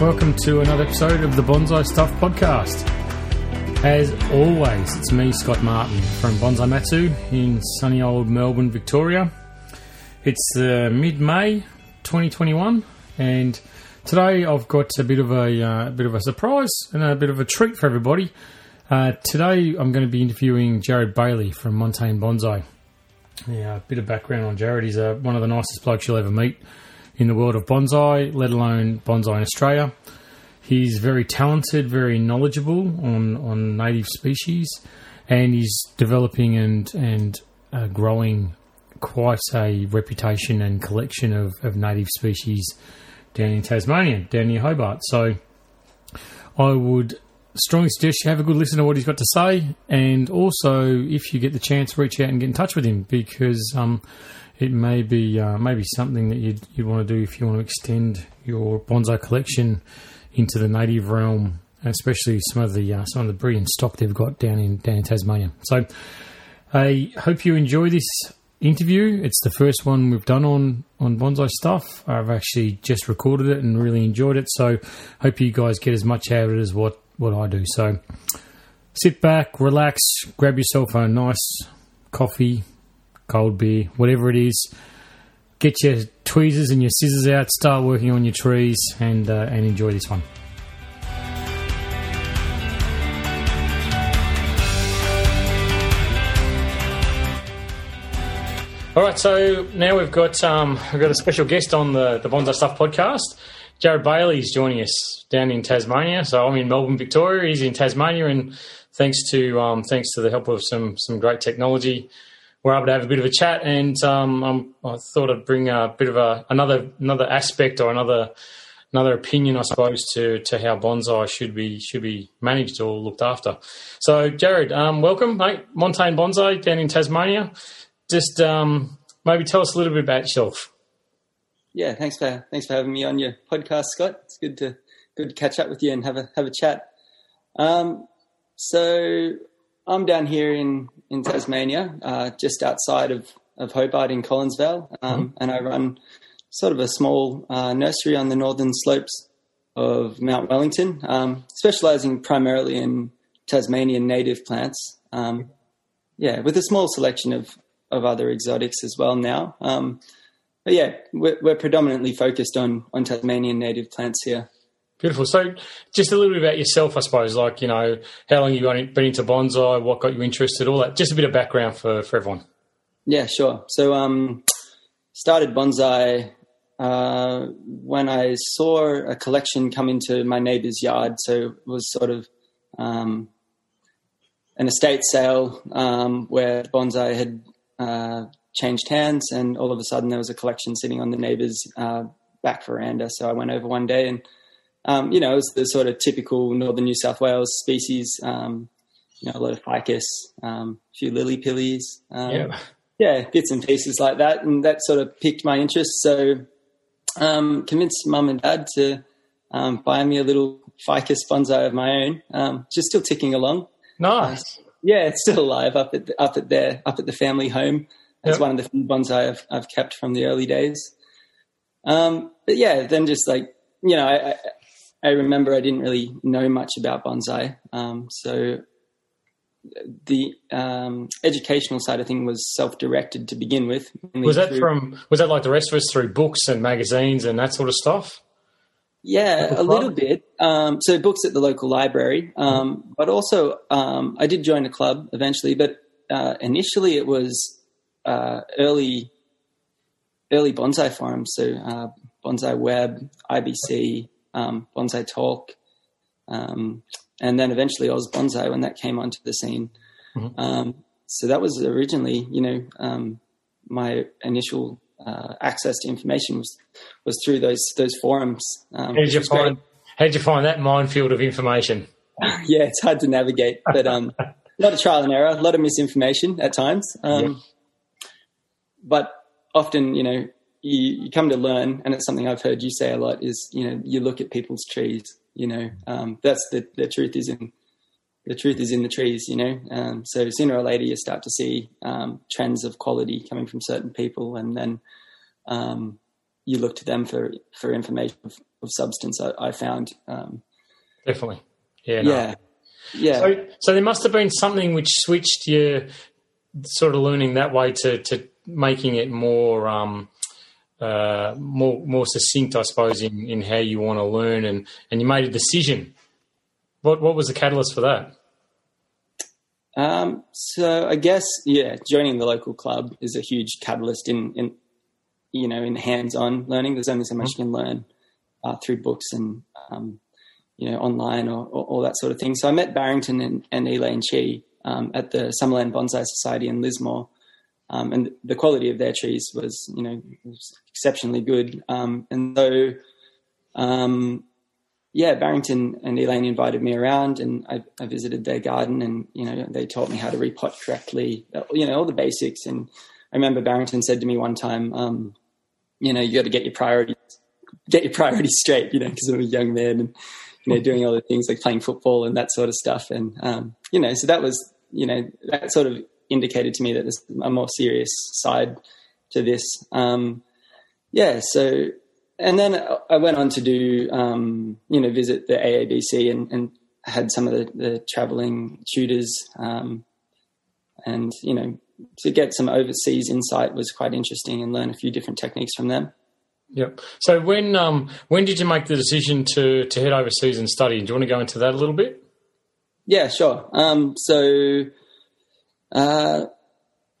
Welcome to another episode of the Bonsai Stuff podcast. As always, it's me, Scott Martin, from Bonsai Matsu in sunny old Melbourne, Victoria. It's uh, mid May 2021, and today I've got a bit of a, uh, a bit of a surprise and a bit of a treat for everybody. Uh, today I'm going to be interviewing Jared Bailey from Montane Bonsai. Yeah, a bit of background on Jared. He's uh, one of the nicest blokes you'll ever meet in the world of bonsai, let alone bonsai in Australia. He's very talented, very knowledgeable on, on native species, and he's developing and and uh, growing quite a reputation and collection of, of native species down in Tasmania, down near Hobart. So I would strongly suggest you have a good listen to what he's got to say, and also if you get the chance, reach out and get in touch with him because um, it may be uh, maybe something that you'd, you'd want to do if you want to extend your bonsai collection into the native realm, especially some of the uh, some of the brilliant stock they've got down in down in Tasmania. So I hope you enjoy this interview. It's the first one we've done on on bonsai stuff. I've actually just recorded it and really enjoyed it. So hope you guys get as much out of it as what what I do. So sit back, relax, grab yourself a nice coffee, cold beer, whatever it is. Get your tweezers and your scissors out. Start working on your trees and uh, and enjoy this one. All right, so now we've got um, we've got a special guest on the the Bonsai Stuff podcast. Jared Bailey is joining us down in Tasmania. So I'm in Melbourne, Victoria. He's in Tasmania, and thanks to um, thanks to the help of some some great technology, we're able to have a bit of a chat. And um, i thought I'd bring a bit of a another another aspect or another another opinion, I suppose, to to how bonsai should be should be managed or looked after. So, Jared, um, welcome, mate. Montane Bonsai down in Tasmania just um, maybe tell us a little bit about yourself. Yeah, thanks for thanks for having me on your podcast, Scott. It's good to good to catch up with you and have a have a chat. Um, so I'm down here in in Tasmania, uh, just outside of of Hobart in Collinsvale, um, mm-hmm. and I run sort of a small uh, nursery on the northern slopes of Mount Wellington, um, specialising primarily in Tasmanian native plants. Um, yeah, with a small selection of of other exotics as well now. Um, but yeah, we're, we're, predominantly focused on on Tasmanian native plants here. Beautiful. So, just a little bit about yourself, I suppose. Like, you know, how long you've been into bonsai, what got you interested, all that. Just a bit of background for, for everyone. Yeah, sure. So, um, started bonsai uh, when I saw a collection come into my neighbour's yard. So it was sort of um, an estate sale um, where bonsai had uh, changed hands, and all of a sudden there was a collection sitting on the neighbour's uh, back veranda. So I went over one day, and um, you know, it was the sort of typical northern New South Wales species. Um, you know, a lot of ficus, um, a few lily pillies, um, yeah. yeah, bits and pieces like that, and that sort of piqued my interest. So um, convinced mum and dad to um, buy me a little ficus bonsai of my own, um, just still ticking along. Nice. Uh, yeah, it's still alive up at the, up at their up at the family home. It's yep. one of the few bonsai I've I've kept from the early days. Um, but yeah, then just like you know, I, I remember I didn't really know much about bonsai, um, so the um, educational side of thing was self-directed to begin with. Was that through, from? Was that like the rest of us through books and magazines and that sort of stuff? Yeah, a little bit. Um, so books at the local library, um, but also um, I did join a club eventually. But uh, initially, it was uh, early, early bonsai forums. So uh, Bonsai Web, IBC, um, Bonsai Talk, um, and then eventually Oz Bonsai when that came onto the scene. Mm-hmm. Um, so that was originally, you know, my initial uh, access to information was was through those those forums. Um, how did you find How did you find that minefield of information? yeah, it's hard to navigate, but um, a lot of trial and error, a lot of misinformation at times. Um, yeah. But often, you know, you, you, come to learn, and it's something I've heard you say a lot. Is you know, you look at people's trees. You know, um, that's the the truth is in the truth is in the trees, you know. Um, so sooner or later, you start to see um, trends of quality coming from certain people, and then, um, you look to them for for information of, of substance. I, I found um, definitely, yeah, no. yeah, yeah. So, so there must have been something which switched you sort of learning that way to to making it more um, uh, more more succinct, I suppose, in, in how you want to learn, and and you made a decision. What what was the catalyst for that? Um, so I guess yeah, joining the local club is a huge catalyst in in you know in hands-on learning. There's only so much you can learn uh, through books and um, you know online or, or, all that sort of thing. So I met Barrington and, and Elaine Chi um, at the Summerland Bonsai Society in Lismore, um, and the quality of their cheese was you know was exceptionally good. Um, and so um, yeah, Barrington and Elaine invited me around, and I, I, visited their garden, and you know they taught me how to repot correctly, you know all the basics. And I remember Barrington said to me one time, um, you know, you got to get your priorities, get your priorities straight, you know, because I'm a young man and you know doing all the things like playing football and that sort of stuff, and um, you know, so that was you know that sort of indicated to me that there's a more serious side to this. Um, yeah, so and then I went on to do, um, you know, visit the AABC and, and had some of the, the traveling tutors, um, and you know, to get some overseas insight was quite interesting and learn a few different techniques from them. Yep. So when um, when did you make the decision to to head overseas and study? Do you want to go into that a little bit? Yeah, sure. Um, so uh,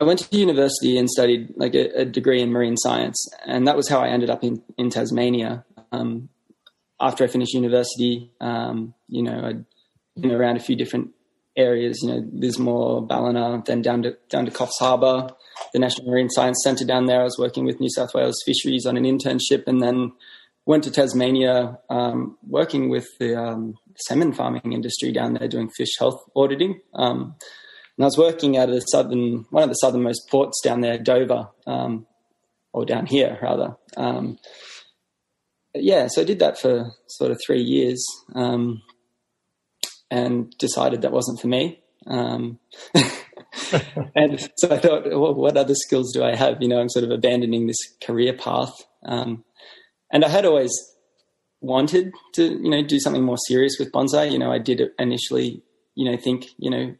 I went to university and studied like a, a, degree in marine science, and that was how I ended up in in Tasmania. Um, after I finished university, um, you know, I'd been around a few different areas. You know, Lismore, Ballina, then down to down to Coffs Harbour, the National Marine Science Centre down there. I was working with New South Wales Fisheries on an internship, and then went to Tasmania, um, working with the um, salmon farming industry down there, doing fish health auditing. And I was working out of the southern, one of the southernmost ports down there, Dover, um, or down here rather. Um, yeah, so I did that for sort of three years, um, and decided that wasn't for me. Um, and so I thought, well, what other skills do I have? You know, I'm sort of abandoning this career path. Um, and I had always wanted to, you know, do something more serious with bonsai. You know, I did initially, you know, think, you know,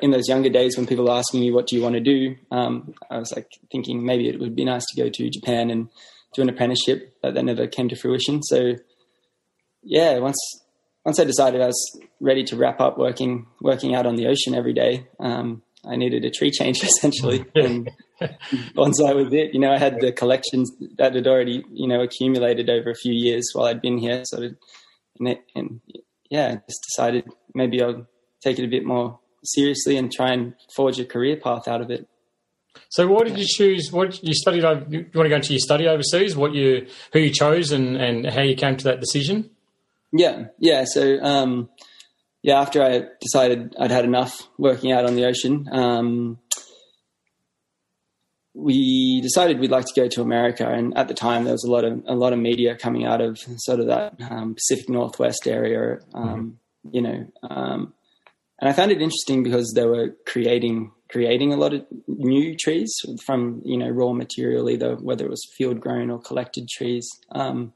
in those younger days when people were asking me what do you want to do, um, I was like thinking maybe it would be nice to go to Japan and do an apprenticeship, but that never came to fruition. So yeah, once once I decided I was ready to wrap up working working out on the ocean every day, um, I needed a tree change essentially, and bonsai was it. You know, I had the collections that had already you know accumulated over a few years while I'd been here, so and, it, and yeah, I just decided maybe I'll take it a bit more seriously and try and forge a career path out of it. So, why did you choose? What you studied? You want to go into your study overseas? What you, who you chose, and and how you came to that decision? Yeah, yeah. So, um, yeah, after I decided I'd had enough working out on the ocean, um, we decided we'd like to go to America. And at the time, there was a lot of a lot of media coming out of sort of that um, Pacific Northwest area. Um, mm-hmm. You know, um, and I found it interesting because they were creating creating a lot of new trees from you know raw material, either whether it was field grown or collected trees. Um,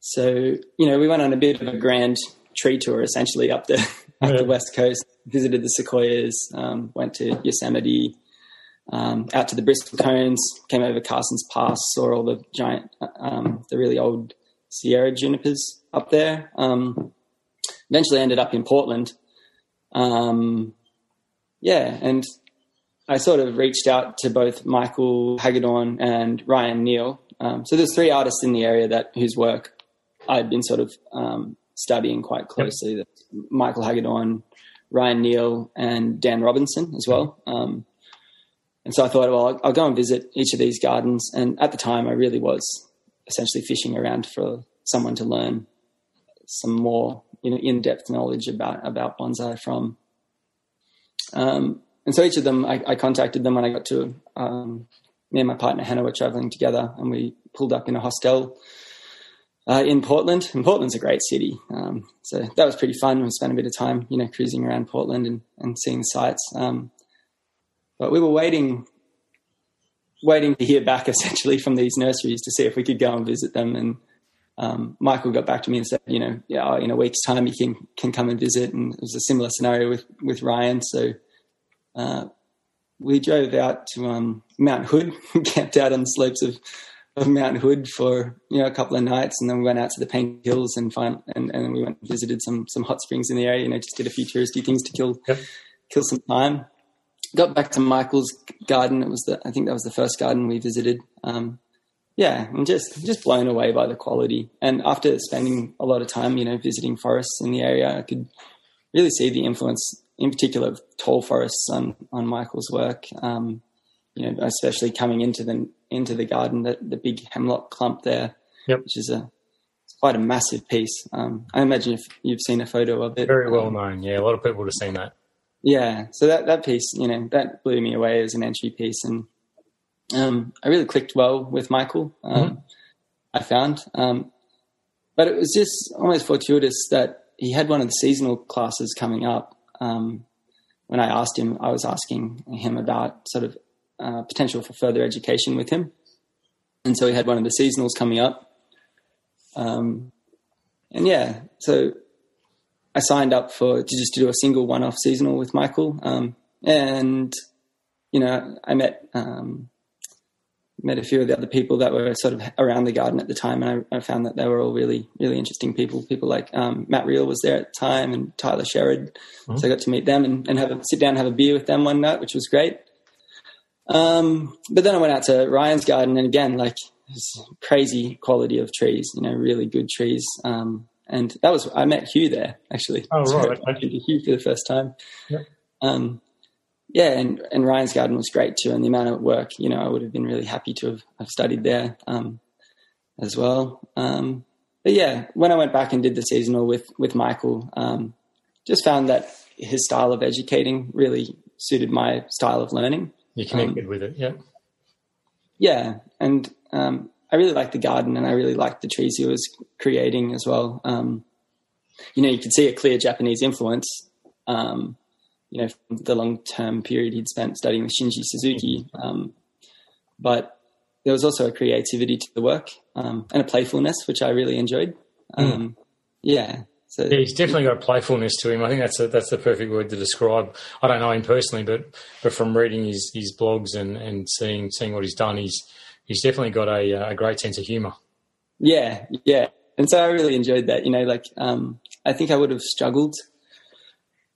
so you know we went on a bit of a grand tree tour, essentially up the up yeah. the west coast, visited the sequoias, um, went to Yosemite, um, out to the Bristlecones, came over Carson's Pass, saw all the giant, um, the really old Sierra junipers up there. Um, eventually ended up in Portland um, yeah, and I sort of reached out to both Michael Hagedorn and Ryan Neil. Um, so there's three artists in the area that whose work I'd been sort of um, studying quite closely. Yep. Michael Hagedorn, Ryan Neil, and Dan Robinson as well. Um, and so I thought, well, I'll, I'll, go and visit each of these gardens. And at the time, I really was essentially fishing around for someone to learn some more you know in-depth knowledge about about bonsai from. Um, and so each of them, I, I, contacted them when I got to. Um, me and my partner Hannah were traveling together, and we pulled up in a hostel uh, in Portland. And Portland's a great city, um, so that was pretty fun. We spent a bit of time, you know, cruising around Portland and, and seeing the sights. Um, but we were waiting waiting to hear back essentially from these nurseries to see if we could go and visit them. And um, Michael got back to me and said, you know, yeah, in a week's time you can can come and visit. And it was a similar scenario with with Ryan. So uh, we drove out to um, Mount Hood, camped out on the slopes of, of Mount Hood for you know a couple of nights, and then we went out to the Pink Hills and find, and and we went and visited some some hot springs in the area. You know, just did a few touristy things to kill Yep. kill some time. Got back to Michael's garden. It was the I think that was the first garden we visited. Um, yeah, and just just blown away by the quality. And after spending a lot of time, you know, visiting forests in the area, I could really see the influence, in particular, of tall forests on on Michael's work. Um, you know, especially coming into the into the garden, the, the big hemlock clump there, Yep. which is a it's quite a massive piece. Um, I imagine if you've seen a photo of it, Very well um, known. Yeah, a lot of people would have seen that. yeah, so that that piece, you know, that blew me away as an entry piece, and um, I really clicked well with Michael. Um, I found, um, but it was just almost fortuitous that he had one of the seasonal classes coming up. Um, when I asked him, I was asking him about sort of uh, potential for further education with him, and so he had one of the seasonals coming up. Um, and yeah, so I signed up for to just to do a single one-off seasonal with Michael, um, and you know I met um, met a few of the other people that were sort of around the garden at the time, and I, I found that they were all really really interesting people. People like um, Matt Reel was there at the time, and Tyler Sherrod. So I got to meet them and, and have a sit down and have a beer with them one night, which was great. Um, but then I went out to Ryan's garden, and again, like this crazy quality of trees, you know, really good trees. Um, and that was I met Hugh there actually. Oh, So right, I met Hugh for the first time. Yep. Um, yeah, and, and Ryan's garden was great too, and the amount of work, you know, I would have been really happy to have, have studied there um, as well. Um, but yeah, when I went back and did the seasonal with with Michael, um, just found that his style of educating really suited my style of learning. You connected with it. Yeah. Yeah, and um, I really liked the garden, and I really liked the trees he was creating as well. Um, you know, you could see a clear Japanese influence. Um, you know, from the long-term period he'd spent studying with Shinji Suzuki, um, but there was also a creativity to the work um, and a playfulness, which I really enjoyed. Um, Yeah, so Yeah, he's definitely got a playfulness to him. I think that's a, that's the perfect word to describe. I don't know him personally, but but from reading his, his blogs and, and seeing seeing what he's done, he's he's definitely got a a great sense of humour. Yeah, yeah. And so I really enjoyed that. You know, like um, I think I would have struggled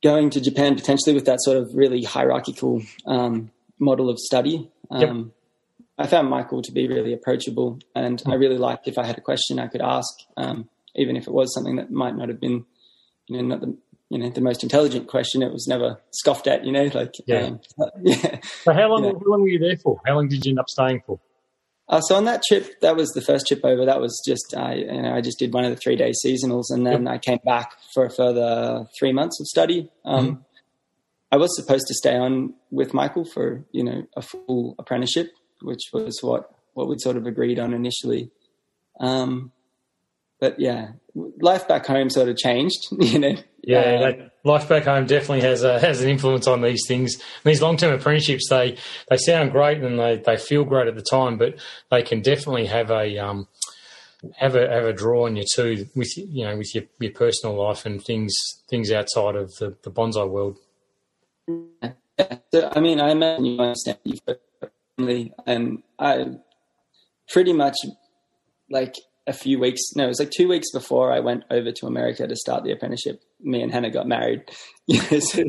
going to Japan potentially with that sort of really hierarchical um, model of study. Um, I found Michael to be really approachable, and I really liked if I had a question I could ask, um, even if it was something that might not have been, you know, not the you know the most intelligent question. It was never scoffed at. You know, like Yeah. um, yeah. So how long Yeah. how long were you there for? How long did you end up staying for? Uh, so on that trip, that was the first trip over. That was just I, you know, I just did one of the three day seasonals, and then I came back for a further three months of study. Um, I was supposed to stay on with Michael for you know a full apprenticeship, which was what what we'd sort of agreed on initially. Um, but yeah, life back home sort of changed. You know, Yeah, that life back home definitely has a, has an influence on these things. These long term apprenticeships, they they sound great and they, they feel great at the time, but they can definitely have a um, have a have a draw on you too with you know with your, your personal life and things things outside of the, the bonsai world. Yeah. So, I mean, I imagine you understand you personally, and I pretty much like a few weeks, no, it was like two weeks before I went over to America to start the apprenticeship. Me and Hannah got married. Yeah, so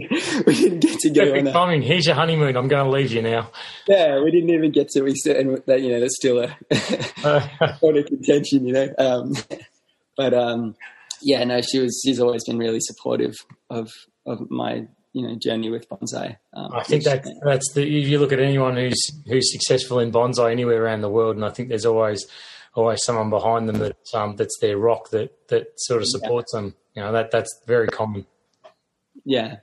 we didn't get to go on Perfect a, timing. Here's your honeymoon. I'm going to leave you now. yeah, we didn't even get to, we said, and that, you know, that's still a point of contention, you know. Um, but um, yeah, no, she was, she's always been really supportive of, of my, you know, journey with bonsai. Um, I think which- that that's the if you look at anyone who's who's successful in bonsai anywhere around the world, and I think there's always always someone behind them that um, that's their rock that that sort of supports them. You know that that's very common. Yeah.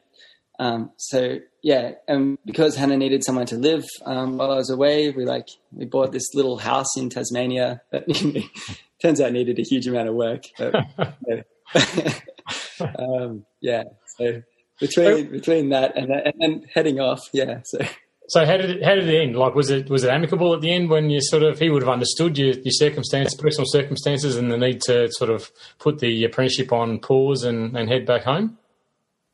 Um, so yeah, and because Hannah needed somewhere to live um, while I was away, we like we bought this little house in Tasmania that turns out needed a huge amount of work. But, yeah. um, yeah, so between between that and and then heading off, yeah. So So how did it, how did it end? Like, was it was it amicable at the end when you sort of he would have understood your your circumstance, personal circumstances, and the need to sort of put the apprenticeship on pause and, and head back home?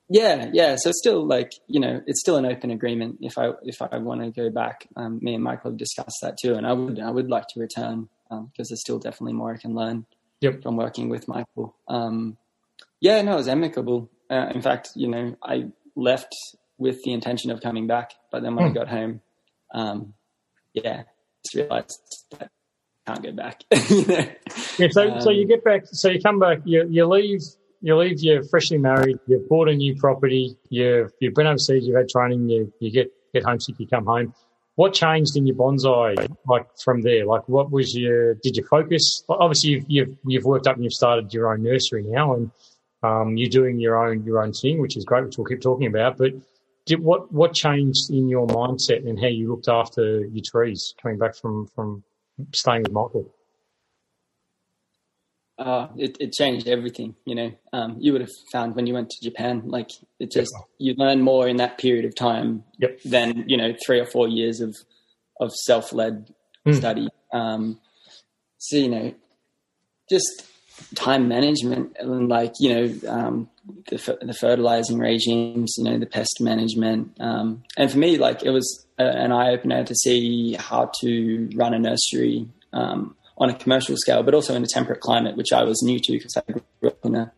Yeah, yeah. So it's still like you know, it's still an open agreement. If I if I want to go back, um, me and Michael have discussed that too, and I would I would like to return because um, there's still definitely more I can learn yep. from working with Michael. Um, yeah, no, it was amicable. Uh, in fact, you know, I left with the intention of coming back, but then when I hmm. got home, um, yeah, just realized that I can't go back. you know? Yeah, so so you um, get back, so you come back, you you leave you leave, you're freshly married, you've bought a new property, you've, you've been overseas, you've had training, you, you get, get homesick, you come home. What changed in your bonsai, like from there? Like, what was your, did you focus? Obviously, you've, you've, you've worked up and you've started your own nursery now and, um, you're doing your own, your own thing, which is great, which we'll keep talking about. But did, what, what changed in your mindset and how you looked after your trees coming back from, from staying with Michael? uh, it, it changed everything. You know, um, you would have found when you went to Japan, like it just you learn more in that period of time yep. than you know three or four years of of self led mm. study. Um, so you know, just time management and like you know um, the the fertilizing regimes, you know the pest management, um, and for me, like it was a, an eye opener to see how to run a nursery. Um, on a commercial scale, but also in a temperate climate, which I was new to because I grew up in a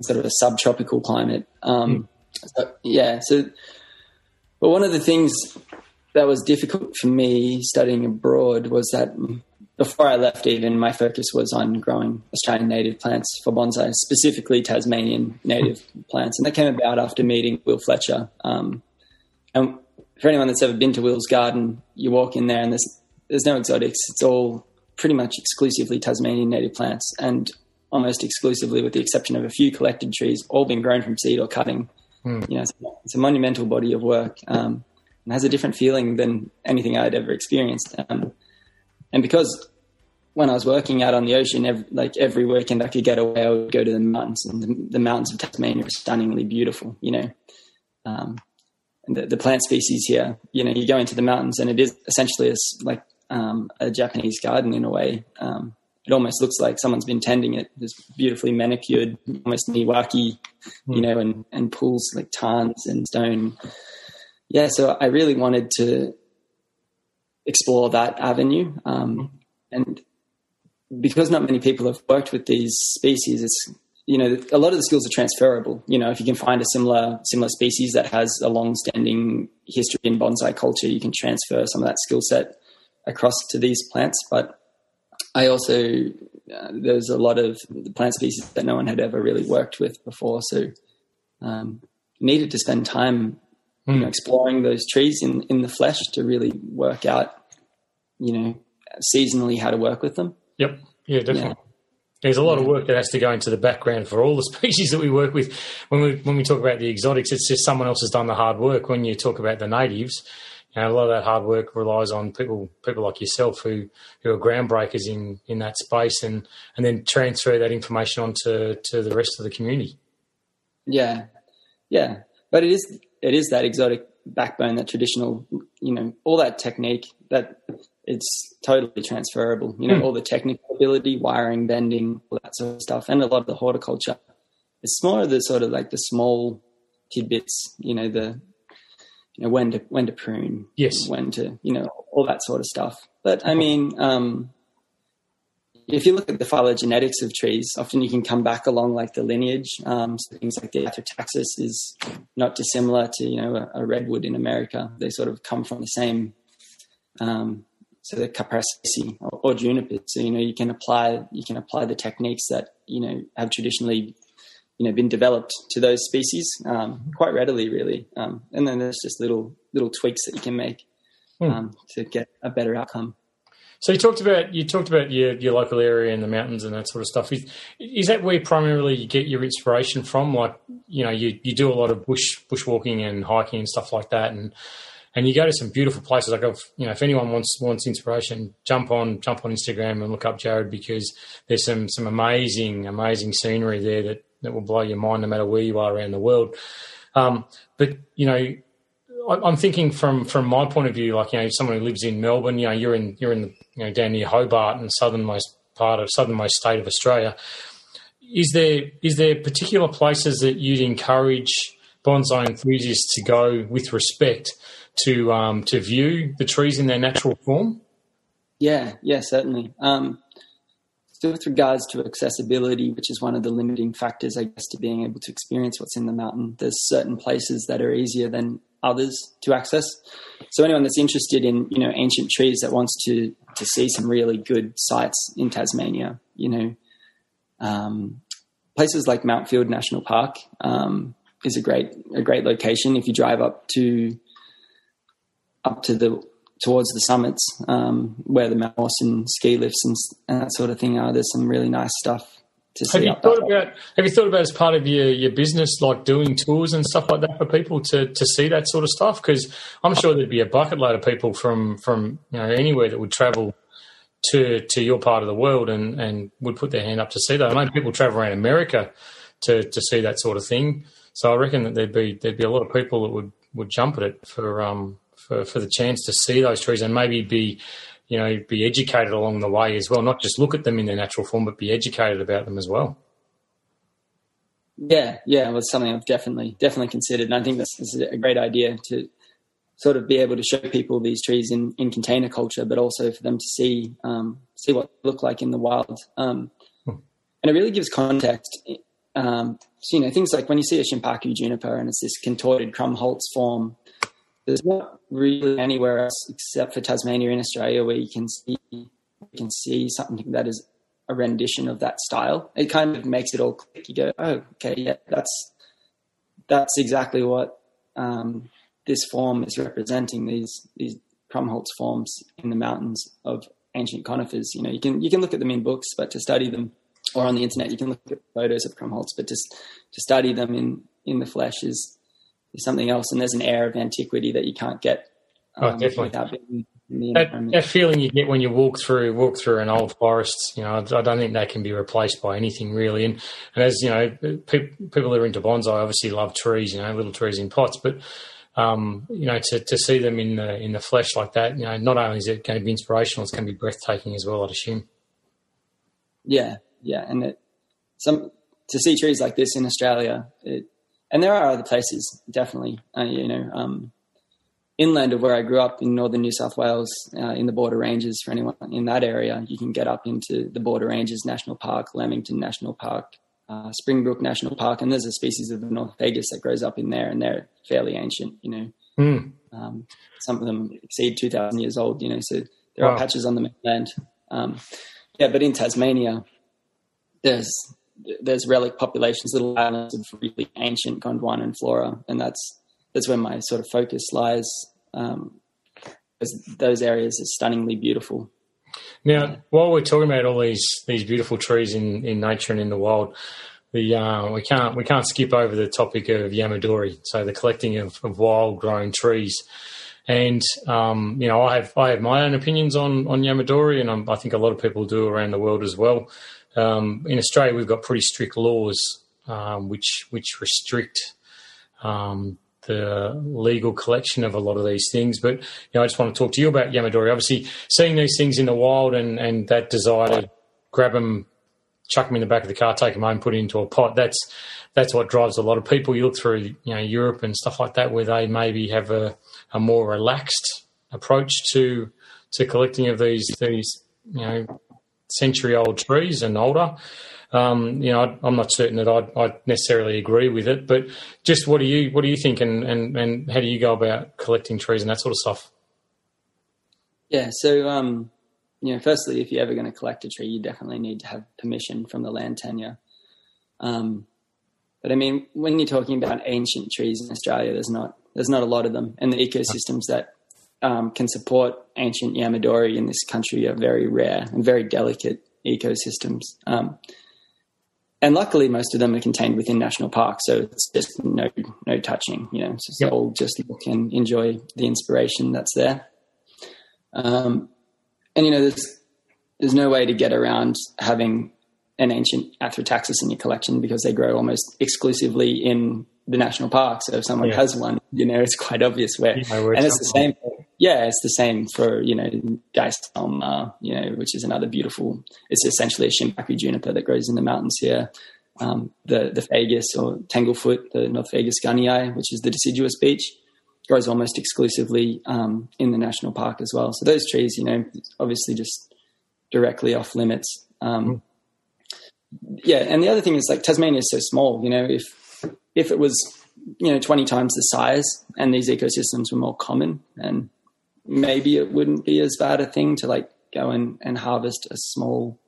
sort of a subtropical climate. Um, mm. so, yeah. So, but one of the things that was difficult for me studying abroad was that before I left, even my focus was on growing Australian native plants for bonsai, specifically Tasmanian native mm. plants, and that came about after meeting Will Fletcher. Um, and for anyone that's ever been to Will's garden, you walk in there and there's there's no exotics. It's all pretty much exclusively Tasmanian native plants and almost exclusively, with the exception of a few collected trees, all been grown from seed or cutting. Mm. You know, it's, it's, a monumental body of work um, and has a different feeling than anything I'd ever experienced. Um, and because when I was working out on the ocean, every, like every weekend I could get away, I would go to the mountains, and the, the mountains of Tasmania are stunningly beautiful. You know, um, and the, the, plant species here. You know, you go into the mountains, and it is essentially a, like um, a Japanese garden in a way. Um, it almost looks like someone's been tending it. It's beautifully manicured, almost Miyawaki, you hmm. know, and, and pools like tarns and stone. Yeah, so I really wanted to explore that avenue. Um, and because not many people have worked with these species, it's you know a lot of the skills are transferable. You know, if you can find a similar similar species that has a long-standing history in bonsai culture, you can transfer some of that skill set across to these plants. But I also uh, there's a lot of plant species that no one had ever really worked with before, so um, needed to spend time mm. you know, hmm. exploring those trees in in the flesh to really work out you know seasonally how to work with them. Yep. Yeah, definitely. Yeah. There's a lot of work that has to go into the background for all the species that we work with. When we when we talk about the exotics, it's just someone else has done the hard work. When you talk about the natives, you know, a lot of that hard work relies on people people like yourself who who are groundbreakers in in that space and and then transfer that information onto to the rest of the community. Yeah, yeah, but it is it is that exotic backbone, that traditional, you know, all that technique that it's totally transferable. You know, mm. all the technical ability, wiring, bending, all that sort of stuff, and a lot of the horticulture. It's more of the sort of like the small tidbits, you know, the you know when to when to prune, yes, when to you know all that sort of stuff. But I mean, um, if you look at the phylogenetics of trees, often you can come back along like the lineage. Um, so things like the Athrotaxis is not dissimilar to you know a, a, redwood in America. They sort of come from the same. Um, so the Cupressaceae or, or junipers. So you know you can apply you can apply the techniques that you know have traditionally you know been developed to those species um, quite readily, really. Um, and then there's just little little tweaks that you can make um, to get a better outcome. So you talked about you talked about your, your local area and the mountains and that sort of stuff. Is, is that where primarily you get your inspiration from? Like you know, you, you do a lot of bush bushwalking and hiking and stuff like that, and and you go to some beautiful places. Like, if, you know, if anyone wants wants inspiration, jump on jump on Instagram and look up Jared because there's some some amazing amazing scenery there that that will blow your mind no matter where you are around the world. Um, but you know, I'm thinking from from my point of view, like you know, someone who lives in Melbourne, you know, you're in you're in the you know down near Hobart and southernmost part of southernmost state of Australia. Is there is there particular places that you'd encourage bonsai enthusiasts to go with respect to um, to view the trees in their natural form? Yeah, yeah, certainly. Um, so with regards to accessibility, which is one of the limiting factors, I guess, to being able to experience what's in the mountain, there's certain places that are easier than others to access. So anyone that's interested in, you know, ancient trees that wants to to see some really good sites in Tasmania, you know, um, places like Mount Field National Park um, is a great a great location. If you drive up to up to the towards the summits um, where the Mount Mawson ski lifts and, and, that sort of thing are. There's some really nice stuff to see. Have you thought about Have you thought about as part of your, your business, like doing tours and stuff like that for people to, to see that sort of stuff? Because I'm sure there'd be a bucket load of people from from you know anywhere that would travel to to your part of the world and, and would put their hand up to see that. I know people travel around America to, to see that sort of thing. So I reckon that there'd be there'd be a lot of people that would, would jump at it for um for, for the chance to see those trees and maybe be, you know, be educated along the way as well. Not just look at them in their natural form, but be educated about them as well. Yeah, yeah, it was something I've definitely definitely considered, and I think this is a great idea to sort of be able to show people these trees in, in container culture, but also for them to see um, see what they look like in the wild. Um, hmm. And it really gives context. Um, so, you know, things like when you see a Shimpaku juniper and it's this contorted Krummholz form, there's not really anywhere else except for Tasmania in Australia where you can see you can see something that is a rendition of that style. It kind of makes it all click. You go, oh, okay, yeah, that's that's exactly what um, this form is representing. These these Krummholz forms in the mountains of ancient conifers. You know, you can you can look at them in books, but to study them or on the internet, you can look at photos of Krummholz, but just to study them in in the flesh is is something else, and there's an air of antiquity that you can't get. Oh, um, oh, definitely. That, that, feeling you get when you walk through walk through an old forest, you know, I, I don't think that can be replaced by anything really. And, and as you know, pe- people that are into bonsai obviously love trees, you know, little trees in pots, but um, you know, to, to see them in the in the flesh like that, you know, not only is it going to be inspirational, it's going to be breathtaking as well. I'd assume. Yeah, yeah, and it, some to see trees like this in Australia, it and there are other places, definitely. Uh, you know, um, inland of where I grew up in northern New South Wales, uh, in the Border Ranges. For anyone in that area, you can get up into the Border Ranges National Park, Lamington National Park, uh, Springbrook National Park, and there's a species of the Nothofagus that grows up in there, and they're fairly ancient. You know, mm. um, some of them exceed two thousand years old. You know, so there wow. are patches on the mainland. Um, yeah, but in Tasmania, there's there's relic populations, little islands of really ancient Gondwana flora, and that's that's where my sort of focus lies. Um, those areas are stunningly beautiful. Now, while we're talking about all these these beautiful trees in, in nature and in the wild, the uh, we can't we can't skip over the topic of yamadori. So the collecting of, of wild grown trees, and um, you know I have I have my own opinions on on yamadori, and I'm, i think a lot of people do around the world as well. Um, in Australia, we've got pretty strict laws um, which which restrict um, the legal collection of a lot of these things. But you know, I just want to talk to you about Yamadori. Obviously, seeing these things in the wild and, and that desire to grab them, chuck them in the back of the car, take them home, put it into a pot. That's that's what drives a lot of people. You look through you know Europe and stuff like that, where they maybe have a, a more relaxed approach to to collecting of these these you know century old trees and older. Um, you know, I'm not certain that I'd, necessarily agree with it, but just what do you what do you think, and, and, and how do you go about collecting trees and that sort of stuff? Yeah, so um, you know, firstly, if you're ever going to collect a tree, you definitely need to have permission from the land tenure. Um, but I mean, when you're talking about ancient trees in Australia, there's not there's not a lot of them, and the ecosystems that um, can support ancient Yamadori in this country are very rare and very delicate ecosystems. Um, and luckily, most of them are contained within national parks, so it's just no no touching. You know, so yep. all just look and enjoy the inspiration that's there. Um, and you know, there's there's no way to get around having an ancient Athrotaxis in your collection because they grow almost exclusively in the national park. So if someone Yeah. has one, you know, it's quite obvious where. And it's the same. Yeah, it's the same for you know Geistelm, you know, which is another beautiful. It's essentially a Shimpaku juniper that grows in the mountains here. Um, the the Fagus or Tanglefoot, the Nothofagus gunnii, which is the deciduous beech, grows almost exclusively um, in the national park as well. So those trees, you know, obviously just directly off limits. Um, Yeah, and the other thing is like Tasmania is so small. You know, if if it was you know twenty times the size and these ecosystems were more common, and maybe it wouldn't be as bad a thing to like go and, and harvest a small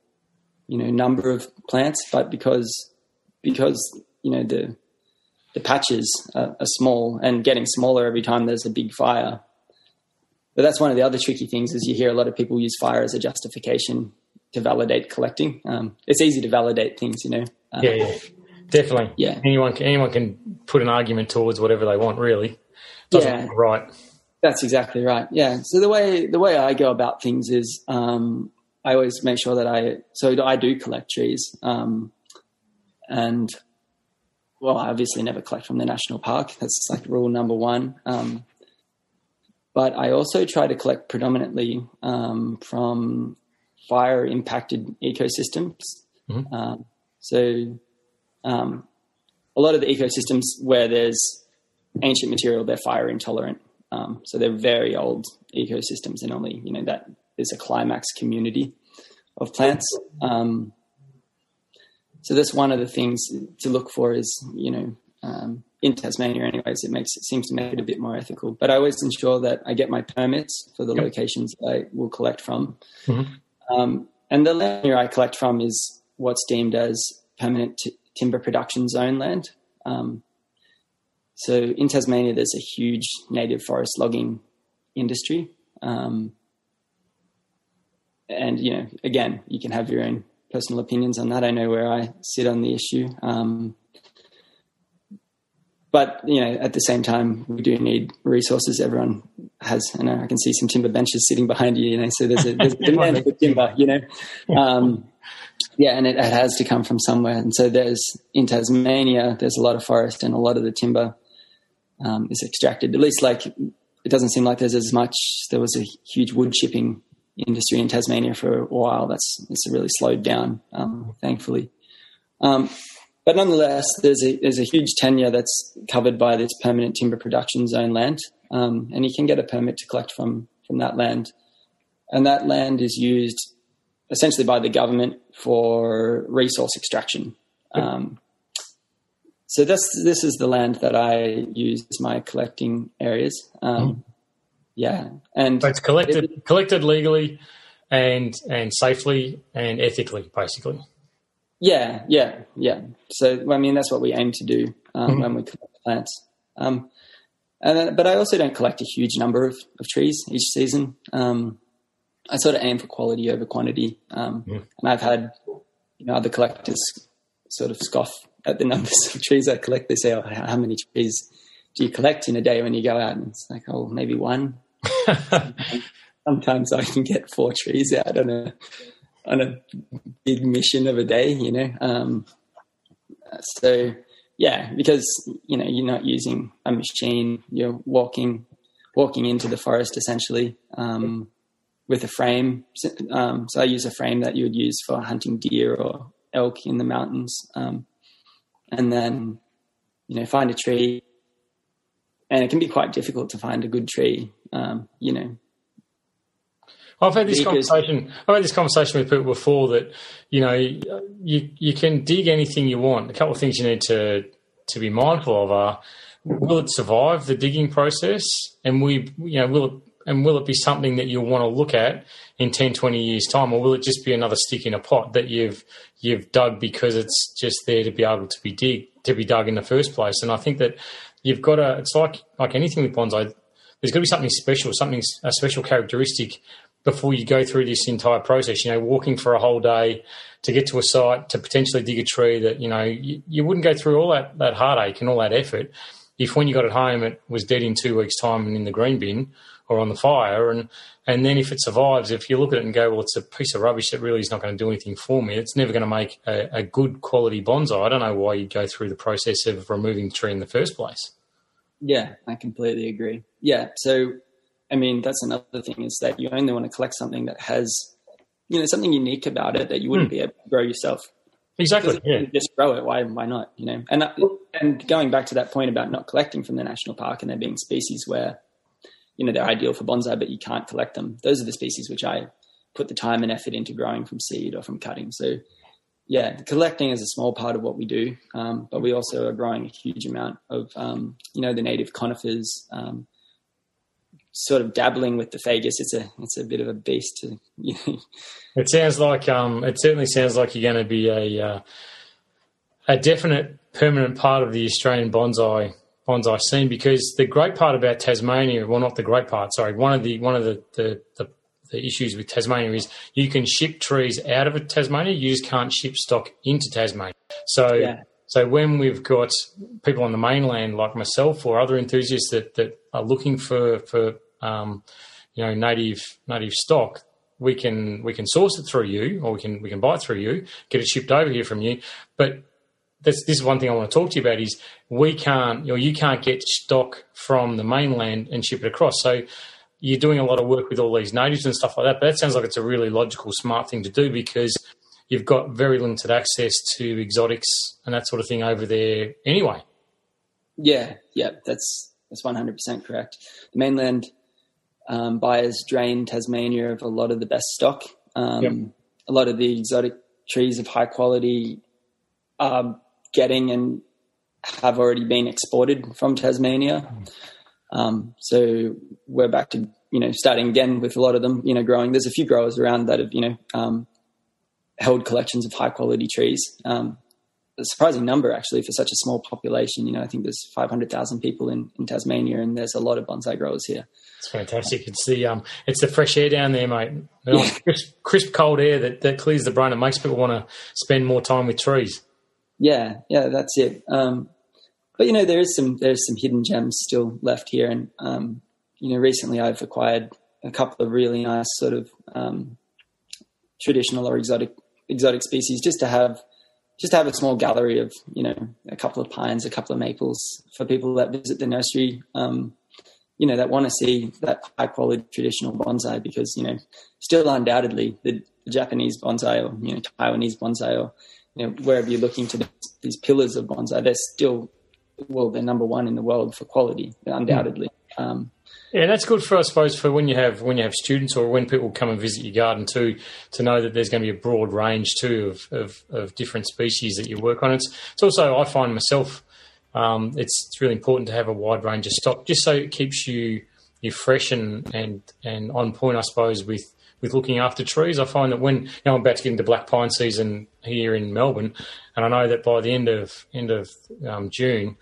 you know number of plants. But because because you know the the patches are, are small and getting smaller every time there's a big fire. But that's one of the other tricky things is you hear a lot of people use fire as a justification to validate collecting. Um, it's easy to validate things, you know. Um, Yeah, yeah, definitely. Yeah. anyone can, anyone can put an argument towards whatever they want. Really, doesn't Yeah. right. That's exactly right. Yeah. So the way the way I go about things is um, I always make sure that I so I do collect trees, um, and well, I obviously never collect from the national park. That's like rule number one. Um, but I also try to collect predominantly um, from fire impacted ecosystems. Mhm. Um, so um, a lot of the ecosystems where there's ancient material, they're fire intolerant. Um, so they're very old ecosystems, and only you know that is a climax community of plants. Um, so that's one of the things to look for is you know um, in Tasmania, anyways, it makes it seems to make it a bit more ethical. But I always ensure that I get my permits for the Yep. locations I will collect from, Mhm. um, and the land I collect from is what's deemed as permanent t- timber production zone land. Um, so in Tasmania, there's a huge native forest logging industry. Um, and, you know, again, you can have your own personal opinions on that. I know where I sit on the issue. Um, but, you know, at the same time, we do need resources. Everyone has, I know I can see some timber benches sitting behind you, you know, so there's a, there's a demand for timber, you know. Um, yeah, and it, it has to come from somewhere. And so there's in Tasmania, there's a lot of forest and a lot of the timber um, is extracted. At least, like it doesn't seem like there's as much. There was a huge wood chipping industry in Tasmania for a while. That's it's really slowed down, um, thankfully. Um, but nonetheless, there's a there's a huge tenure that's covered by this permanent timber production zone land, um, and you can get a permit to collect from from that land, and that land is used essentially by the government for resource extraction. Um, so this this is the land that I use as my collecting areas. Um, Yeah, and So it's collected collected legally and and safely and ethically, basically. yeah, yeah, yeah. So I mean that's what we aim to do um, when we collect plants. Um, and but I also don't collect a huge number of, of trees each season. Um, I sort of aim for quality over quantity, um, and I've had you know other collectors sort of scoff at the numbers of trees I collect. They say, "Oh, how many trees do you collect in a day when you go out?" And it's like, "Oh, maybe one." Sometimes I can get four trees out on a on a big mission of a day, you know. Um, so yeah, because you know you're not using a machine, you're walking walking into the forest essentially um, with a frame. Um, so I use a frame that you would use for hunting deer or elk in the mountains, um, and then you know find a tree. And it can be quite difficult to find a good tree, um, you know. I've had this Because- conversation. I've had this conversation with people before that you know you you can dig anything you want. A couple of things you need to to be mindful of are will it survive the digging process, and we you know will it and will it be something that you'll want to look at in 10, 20 years time, or will it just be another stick in a pot that you've you've dug because it's just there to be able to be dig to be dug in the first place? And I think that you've got to. It's like like anything with bonsai. There's got to be something special, something a special characteristic before you go through this entire process. You know, walking for a whole day to get to a site to potentially dig a tree that you know you, you wouldn't go through all that that heartache and all that effort if when you got it home it was dead in two weeks' time and in the green bin, or on the fire, and and then if it survives, if you look at it and go, well, it's a piece of rubbish that really is not going to do anything for me. It's never going to make a, a good quality bonsai. I don't know why you'd go through the process of removing the tree in the first place. Yeah, I completely agree. Yeah, so I mean that's another thing is that you only want to collect something that has you know something unique about it that you wouldn't mm. be able to grow yourself. Exactly. Yeah. Just grow it. Why? Why not? You know. And and going back to that point about not collecting from the national park and there being species where, you know, they're ideal for bonsai, but you can't collect them. Those are the species which I put the time and effort into growing from seed or from cutting. So, yeah, collecting is a small part of what we do, um, but we also are growing a huge amount of, um, you know, the native conifers. Um, sort of dabbling with the fagus. It's a it's a bit of a beast. To, you know. It sounds like um, it certainly sounds like you're going to be a uh, a definite permanent part of the Australian bonsai bonsai scene because the great part about Tasmania, well, not the great part, sorry, one of the one of the the, the, the issues with Tasmania is you can ship trees out of Tasmania, you just can't ship stock into Tasmania. So. Yeah. So when we've got people on the mainland like myself or other enthusiasts that, that are looking for, for um, you know, native native stock, we can we can source it through you, or we can we can buy it through you, get it shipped over here from you. But this, this is one thing I want to talk to you about is we can't, you know, you can't get stock from the mainland and ship it across. So you're doing a lot of work with all these natives and stuff like that. But that sounds like it's a really logical, smart thing to do because you've got very limited access to exotics and that sort of thing over there anyway. Yeah, yeah, that's that's 100% correct. The mainland um, buyers drain Tasmania of a lot of the best stock. Um, yep. A lot of the exotic trees of high quality are getting and have already been exported from Tasmania. Um, so we're back to you know starting again with a lot of them. You know, growing. There's a few growers around that have you know um, held collections of high quality trees. Um, a surprising number actually for such a small population. You know, I think there's 500,000 people in, in Tasmania, and there's a lot of bonsai growers here. It's fantastic. It's the um, it's the fresh air down there, mate. Yeah. Crisp, crisp, cold air that, that clears the brain and makes people want to spend more time with trees. Yeah, yeah, that's it. Um, but you know, there is some there's some hidden gems still left here, and um, you know, recently I've acquired a couple of really nice sort of um, traditional or exotic exotic species just to have just to have a small gallery of you know a couple of pines, a couple of maples for people that visit the nursery. Um, you know that want to see that high quality traditional bonsai because you know still undoubtedly the, the Japanese bonsai or you know Taiwanese bonsai or you know wherever you're looking to these pillars of bonsai, they're still well they're number one in the world for quality undoubtedly. Um, yeah, that's good for I suppose for when you have when you have students or when people come and visit your garden too, to know that there's going to be a broad range too of, of, of different species that you work on. It's it's also I find myself um, it's, it's really important to have a wide range of stock, just so it keeps you you fresh and and and on point, I suppose, with with looking after trees. I find that when you know I'm about to get into black pine season here in Melbourne, and I know that by the end of end of um, June,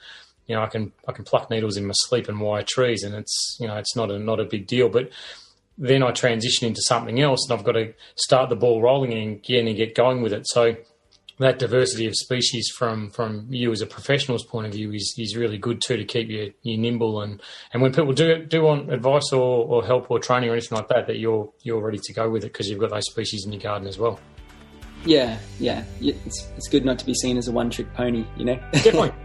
you know I can I can pluck needles in my sleep and wire trees, and it's you know it's not a not a big deal, but then I transition into something else, and I've got to start the ball rolling again and get going with it. So that diversity of species from from you as a professional's point of view is is really good too to keep you you nimble and and when people do do want advice or, or help or training or anything like that that you're you're ready to go with it because you've got those species in your garden as well. Yeah, yeah, it's it's good not to be seen as a one trick pony, you know. Definitely.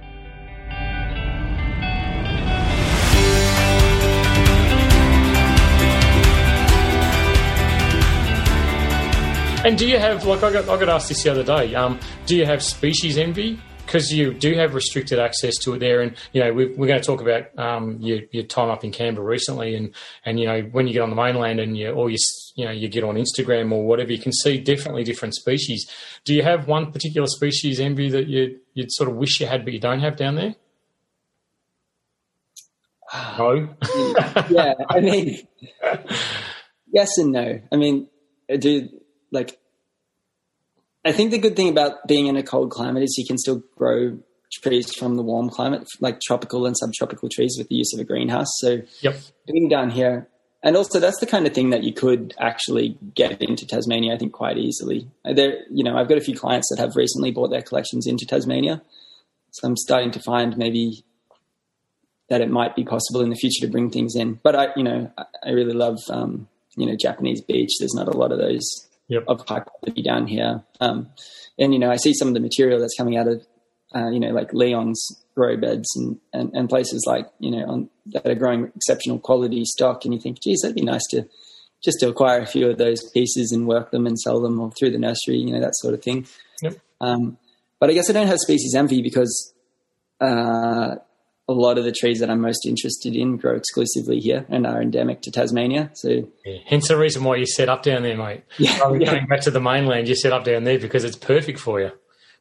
And do you have like I got I got asked this the other day? Um, do you have species envy? Because you do have restricted access to it there, and you know we are going to talk about um, your, your time up in Canberra recently, and and you know when you get on the mainland and you or you you know you get on Instagram or whatever, you can see definitely different species. Do you have one particular species envy that you you'd sort of wish you had but you don't have down there? No. yeah, I mean, yes and no. I mean, do like I think the good thing about being in a cold climate is you can still grow trees from the warm climate, like tropical and subtropical trees, with the use of a greenhouse. So, yep. being down here, and also that's the kind of thing that you could actually get into Tasmania, I think, quite easily. There, you know, I've got a few clients that have recently bought their collections into Tasmania, so I'm starting to find maybe that it might be possible in the future to bring things in. But I, you know, I really love, um, you know, Japanese beech. There's not a lot of those Yep. of high quality down here. Um, and you know, I see some of the material that's coming out of, uh, you know, like Leon's grow beds and, and, and places like, you know, on, that are growing exceptional quality stock. And you think, geez, that'd be nice to just to acquire a few of those pieces and work them and sell them or through the nursery, you know, that sort of thing. Yep. Um, but I guess I don't have species envy because uh, a lot of the trees that I'm most interested in grow exclusively here and are endemic to Tasmania. So Yeah. Hence the reason why you set up down there, mate. Yeah, Rather yeah. Coming back to the mainland, you set up down there because it's perfect for you,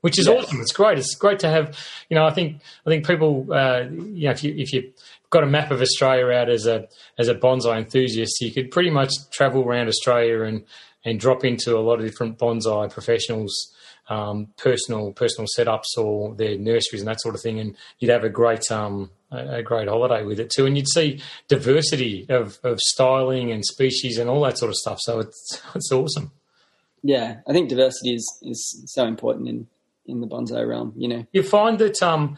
which is Yeah. awesome. It's great. It's great to have. You know, I think I think people. Uh, you know, if you if you got a map of Australia out as a as a bonsai enthusiast, you could pretty much travel around Australia and and drop into a lot of different bonsai professionals. Um, personal personal setups or their nurseries and that sort of thing, and you'd have a great um, a, great holiday with it too, and you'd see diversity of, of styling and species and all that sort of stuff. So it's it's awesome. yeah, I think diversity is, is so important in, in the bonsai realm, you know. You find that um,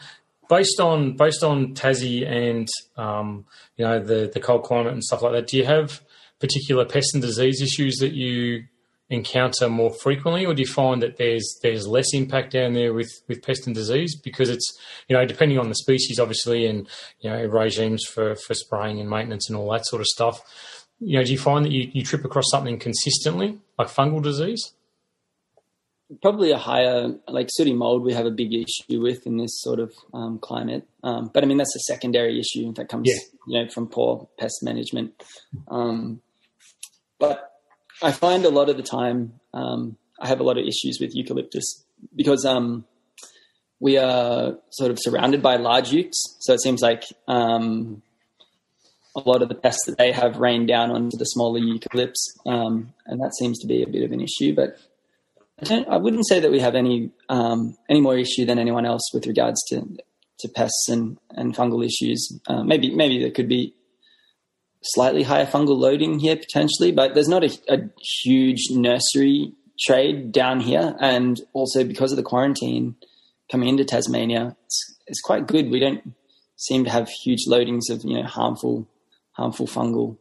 based on based on Tassie and um, you know the the cold climate and stuff like that, do you have particular pest and disease issues that you encounter more frequently, or do you find that there's there's less impact down there with, with pest and disease because it's you know depending on the species obviously and you know regimes for, for spraying and maintenance and all that sort of stuff. You know, do you find that you, you trip across something consistently like fungal disease? probably a higher like sooty mold we have a big issue with in this sort of um, climate um, but i mean that's a secondary issue that comes Yeah. you know from poor pest management um, but i find a lot of the time um, i have a lot of issues with eucalyptus because um, we are sort of surrounded by large ukes so it seems like um, a lot of the pests that they have rain down onto the smaller eucalypts um, and that seems to be a bit of an issue but I, I wouldn't say that we have any um, any more issue than anyone else with regards to to pests and, and fungal issues. Uh, maybe maybe there could be slightly higher fungal loading here potentially, but there's not a, a huge nursery trade down here, and also because of the quarantine coming into Tasmania, it's, it's quite good. We don't seem to have huge loadings of you know harmful harmful fungal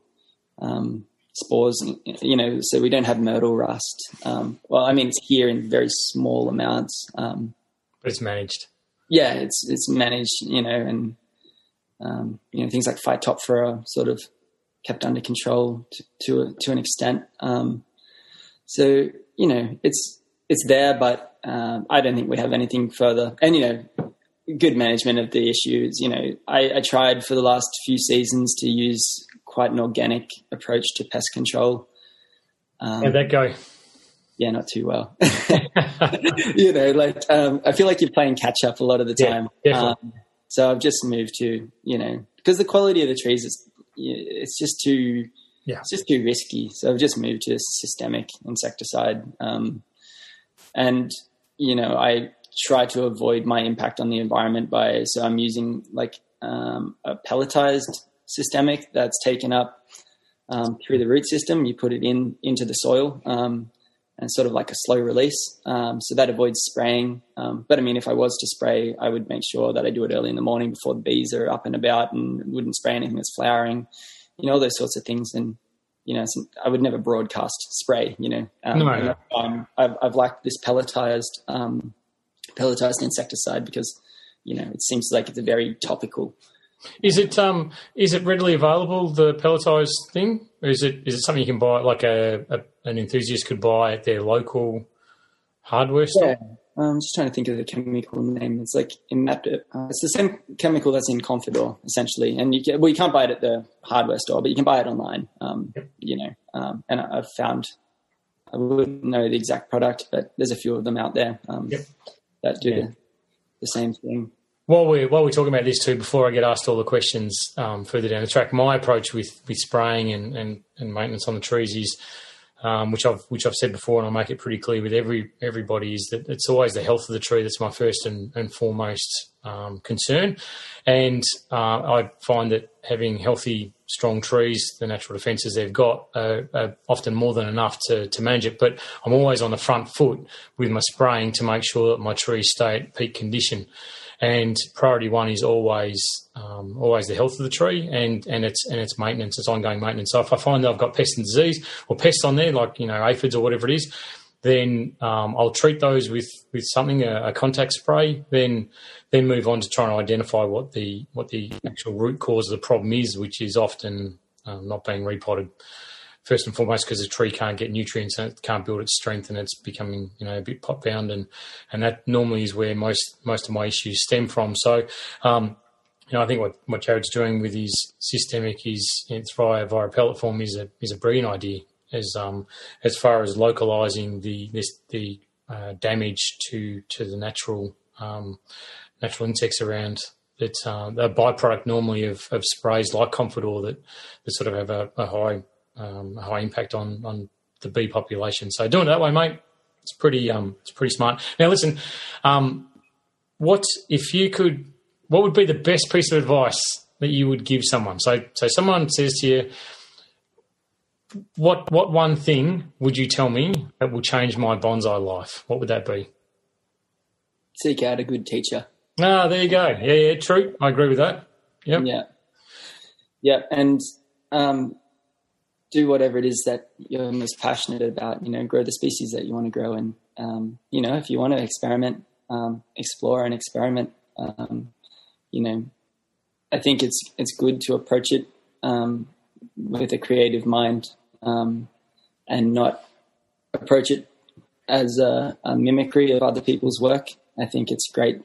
um, spores, you know, so we don't have myrtle rust. Um, well, I mean, it's here in very small amounts. Um, But it's managed. yeah, it's it's managed, you know, and um, you know things like Phytophthora sort of kept under control to to, a, to an extent. Um, so you know, it's it's there, but um, I don't think we have anything further. And you know, good management of the issues. You know, I, I tried for the last few seasons to use quite an organic approach to pest control. Um, How'd that go? yeah, not too well. you know, like um, I feel like you're playing catch up a lot of the time. definitely. Um, so I've just moved to you know because the quality of the trees is it's just too Yeah. it's just too risky. So I've just moved to systemic insecticide, um, and you know I try to avoid my impact on the environment by so I'm using like um, a pelletized systemic that's taken up um, through the root system. You put it in into the soil. Um, and sort of like a slow release. Um, so that avoids spraying. Um, but I mean, if I was to spray, I would make sure that I do it early in the morning before the bees are up and about and wouldn't spray anything that's flowering, you know, all those sorts of things. And, you know, I would never broadcast spray, you know. Um, No, no. um, I've, I've liked this pelletized, um, pelletized insecticide because, you know, it seems like it's a very topical. Is it um is it readily available the pelletized thing, or is it is it something you can buy like a, a an enthusiast could buy at their local hardware store? I'm just trying to think of the chemical name. It's like imap- uh, It's the same chemical that's in Confidor, essentially. And you can, well, you can't buy it at the hardware store, but you can buy it online. Um, You know, um, and I- I've found I wouldn't know the exact product, but there's a few of them out there um, Yep. that do Yeah. the, the same thing. While we're while we're talking about this too, before I get asked all the questions um, further down the track, my approach with, with spraying and, and, and maintenance on the trees is, um, which I've which I've said before, and I make it pretty clear with every everybody is that it's always the health of the tree that's my first and, and foremost um, concern, and uh, I find that having healthy, strong trees, the natural defences they've got, are, are often more than enough to to manage it. But I'm always on the front foot with my spraying to make sure that my trees stay at peak condition. And priority one is always um, always the health of the tree and and its and its maintenance, its ongoing maintenance. So if I find that I've got pest and disease or pests on there, like you know aphids or whatever it is, then um, I'll treat those with with something a, a, contact spray. Then then move on to trying to identify what the what the actual root cause of the problem is, which is often um, not being repotted first and foremost because the tree can't get nutrients and it can't build its strength and it's becoming you know a bit pot bound and and that normally is where most most of my issues stem from. So. Um, you know, I think what, what Jarryd's doing with his systemic is it's via via pellet form is a is a brilliant idea as um as far as localizing the this the uh, damage to to the natural um, natural insects around it's uh, a byproduct normally of, of sprays like Confidor that, that sort of have a, a high um, a high impact on on the bee population. So doing it that way, mate, it's pretty um, it's pretty smart. Now listen, um, what if you could? What would be the best piece of advice that you would give someone? So so someone says to you, what what one thing would you tell me that will change my bonsai life? What would that be? Seek out a good teacher. Ah, there you go. Yeah, yeah, true. I agree with that. Yep. Yeah. Yeah, and um, do whatever it is that you're most passionate about. You know, grow the species that you want to grow, and um, you know, if you want to experiment, um, explore and experiment. Um, you know, I think it's it's good to approach it um, with a creative mind um, and not approach it as a, a, mimicry of other people's work. I think it's great,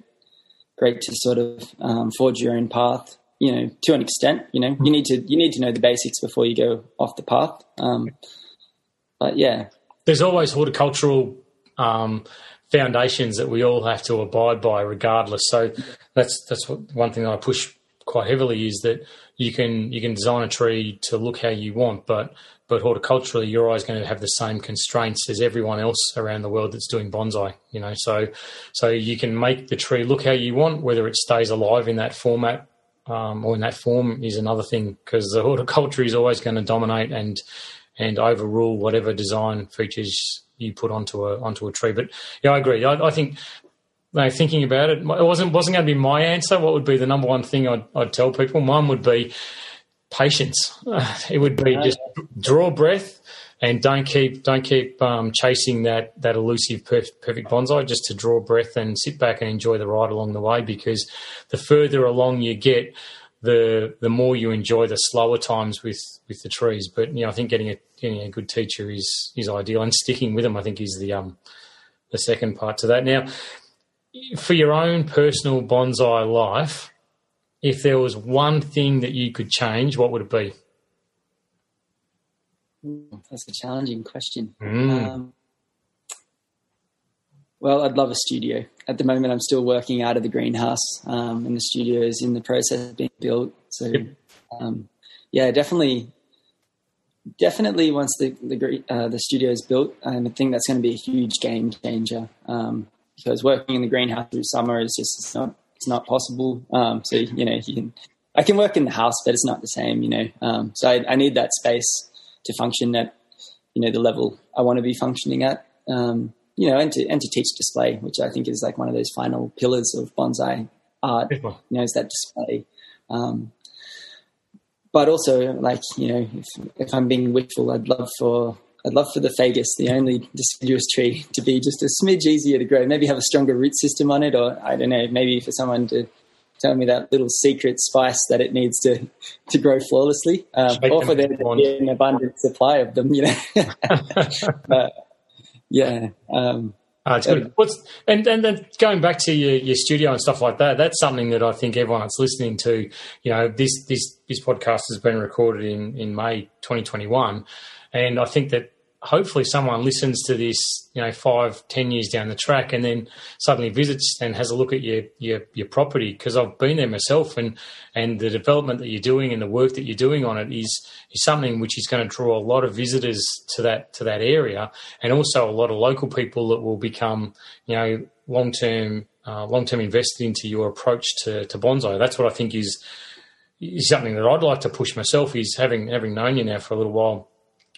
great to sort of um, forge your own path. You know, to an extent. You know, you need to you need to know the basics before you go off the path. Um, but yeah, there's always horticultural um, foundations that we all have to abide by, regardless. So that's that's what, one thing that I push quite heavily is that you can you can design a tree to look how you want, but but horticulturally you're always going to have the same constraints as everyone else around the world that's doing bonsai. You know, so so you can make the tree look how you want, whether it stays alive in that format um, or in that form is another thing because the horticulture is always going to dominate and and overrule whatever design features you put onto a onto a tree. But yeah, I agree. I, I think thinking about it, it wasn't wasn't going to be my answer. What would be the number one thing I'd, I'd tell people? Mine would be patience. it would be just draw breath and don't keep don't keep um, chasing that that elusive perfect, perfect bonsai. Just to draw breath and sit back and enjoy the ride along the way. Because the further along you get, the the more you enjoy the slower times with with the trees. But you know, I think getting a getting a good teacher is is ideal, and sticking with them, I think, is the um the second part to that. Now, for your own personal bonsai life, if there was one thing that you could change, what would it be? That's a challenging question. Mm. Um, well, I'd love a studio. At the moment, I'm still working out of the greenhouse, um, and the studio is in the process of being built. So, yep. um, yeah, definitely, definitely. Once the the, uh, the studio is built, I think that's going to be a huge game changer. Um, because working in the greenhouse through summer is just it's not it's not possible. Um, so you know you can I can work in the house, but it's not the same. You know, um, so I, I, need that space to function at you know the level I want to be functioning at. Um, you know, and to and to teach display, which I think is like one of those final pillars of bonsai art. You know, is that display. Um, but also, like you know, if if I'm being wishful, I'd love for I'd love for the Fagus, the only deciduous tree, to be just a smidge easier to grow. Maybe have a stronger root system on it, or I don't know, maybe for someone to tell me that little secret spice that it needs to to grow flawlessly, um, or for there to be an abundant supply of them. You know, but, yeah. Um, Oh, it's good. What's and and then going back to your, your studio and stuff like that. That's something that I think everyone that's listening to, you know, this this this podcast has been recorded in in May 2021, and I think that hopefully someone listens to this, you know, five, ten years down the track, and then suddenly visits and has a look at your your, your property. Because I've been there myself, and and the development that you're doing and the work that you're doing on it is is something which is going to draw a lot of visitors to that to that area, and also a lot of local people that will become, you know, long term uh, long term invested into your approach to to bonsai. That's what I think is is something that I'd like to push myself. Is having having known you now for a little while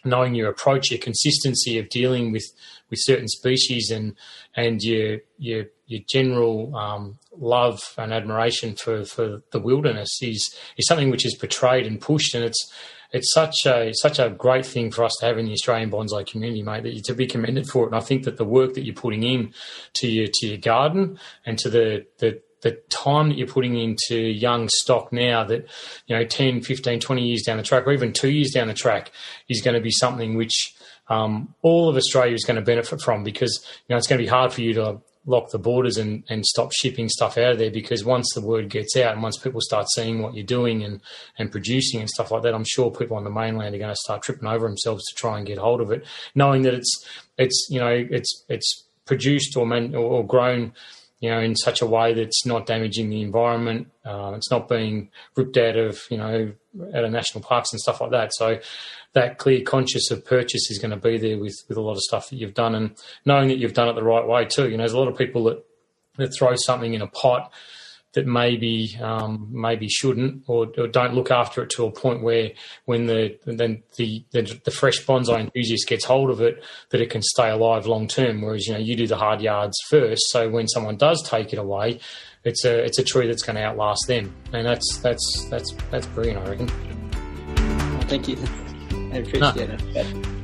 knowing your approach, your consistency of dealing with, with certain species, and and your your your general um, love and admiration for, for the wilderness is is something which is portrayed and pushed, and it's it's such a such a great thing for us to have in the Australian bonsai community, mate. That you to be commended for it, and I think that the work that you're putting in to your to your garden and to the the the time that you're putting into young stock now that you know 10 15 20 years down the track or even two years down the track is going to be something which um, all of australia is going to benefit from because you know it's going to be hard for you to lock the borders and, and stop shipping stuff out of there because once the word gets out and once people start seeing what you're doing and, and producing and stuff like that, I'm sure people on the mainland are going to start tripping over themselves to try and get hold of it, knowing that it's it's you know it's it's produced or man, or, or grown you know, in such a way that's not damaging the environment. Uh, it's not being ripped out of, you know, out of national parks and stuff like that. So that clear conscious of purchase is going to be there with, with a lot of stuff that you've done and knowing that you've done it the right way too. You know, there's a lot of people that, that throw something in a pot that maybe um, maybe shouldn't or, or, don't look after it to a point where when the then the, the, the fresh bonsai enthusiast gets hold of it that it can stay alive long term. Whereas you know you do the hard yards first, so when someone does take it away, it's a it's a tree that's going to outlast them, and that's that's that's that's brilliant, I reckon. Thank you. I appreciate no. it.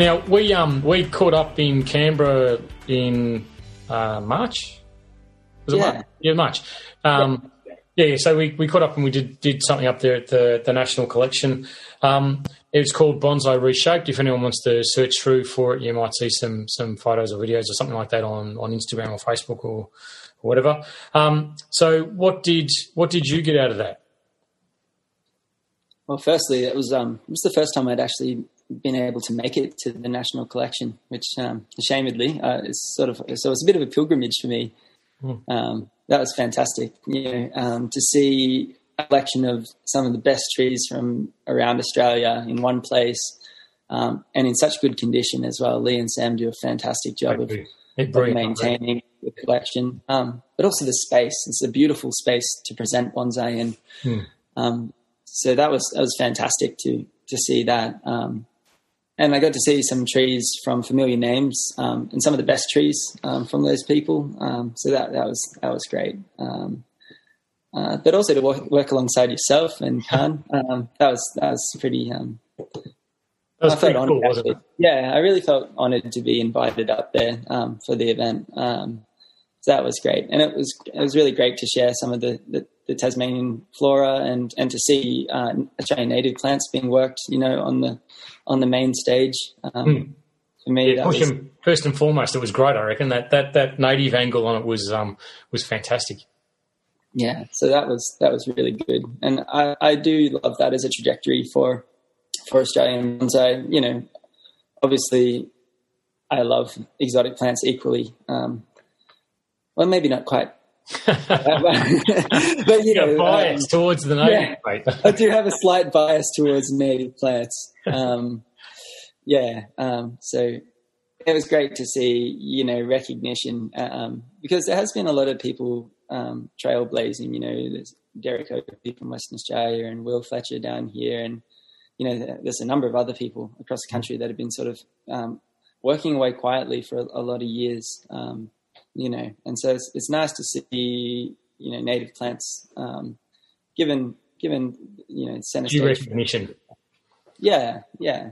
Now we um we caught up in Canberra in uh, March. Was yeah. it March? Yeah, March. Um, yeah. yeah. so we, we caught up and we did did something up there at the the National Collection. Um, it was called Bonsai Reshaped. If anyone wants to search through for it, you might see some some photos or videos or something like that on, on Instagram or Facebook or, or whatever. Um, so what did what did you get out of that? Well, firstly, it was um, it was the first time I'd actually been able to make it to the national collection, which um, ashamedly uh, is sort of so it's a bit of a pilgrimage for me. Mm. Um, that was fantastic, you know, um, to see a collection of some of the best trees from around Australia in one place um, and in such good condition as well. Leigh and Sam do a fantastic job of, of, maintaining the collection, um, but also the space. It's a beautiful space to present bonsai in. Mm. so that was that was fantastic to to see that. Um, and I got to see some trees from familiar names um, and some of the best trees um, from those people. Um, so that that was that was great. Um, uh, but also to work, work, alongside yourself and Khan, um, that was that was pretty. Um, that was pretty cool, wasn't it? Yeah, I really felt honoured to be invited up there for the event. so that was great, and it was it was really great to share some of the, the, the Tasmanian flora and and to see uh, Australian native plants being worked, you know, on the on the main stage. Um, mm. For me, yeah, was... first and foremost, it was great. I reckon that that that native angle on it was um, was fantastic. Yeah, so that was that was really good, and I, I do love that as a trajectory for for Australian bonsai. You know, obviously, I love exotic plants equally. Um, well, maybe not quite but you know, bias um, towards the native. Yeah, I do have a slight bias towards native plants. Um, yeah, um, so it was great to see you know recognition um, because there has been a lot of people um, trailblazing. You know, there's Derek Opie from Western Australia and Will Fletcher down here, and you know, there's a number of other people across the country that have been sort of um, working away quietly for a, a lot of years. Um, you know, and so it's, it's nice to see, you know, native plants um, given given you know recognition. Yeah, yeah.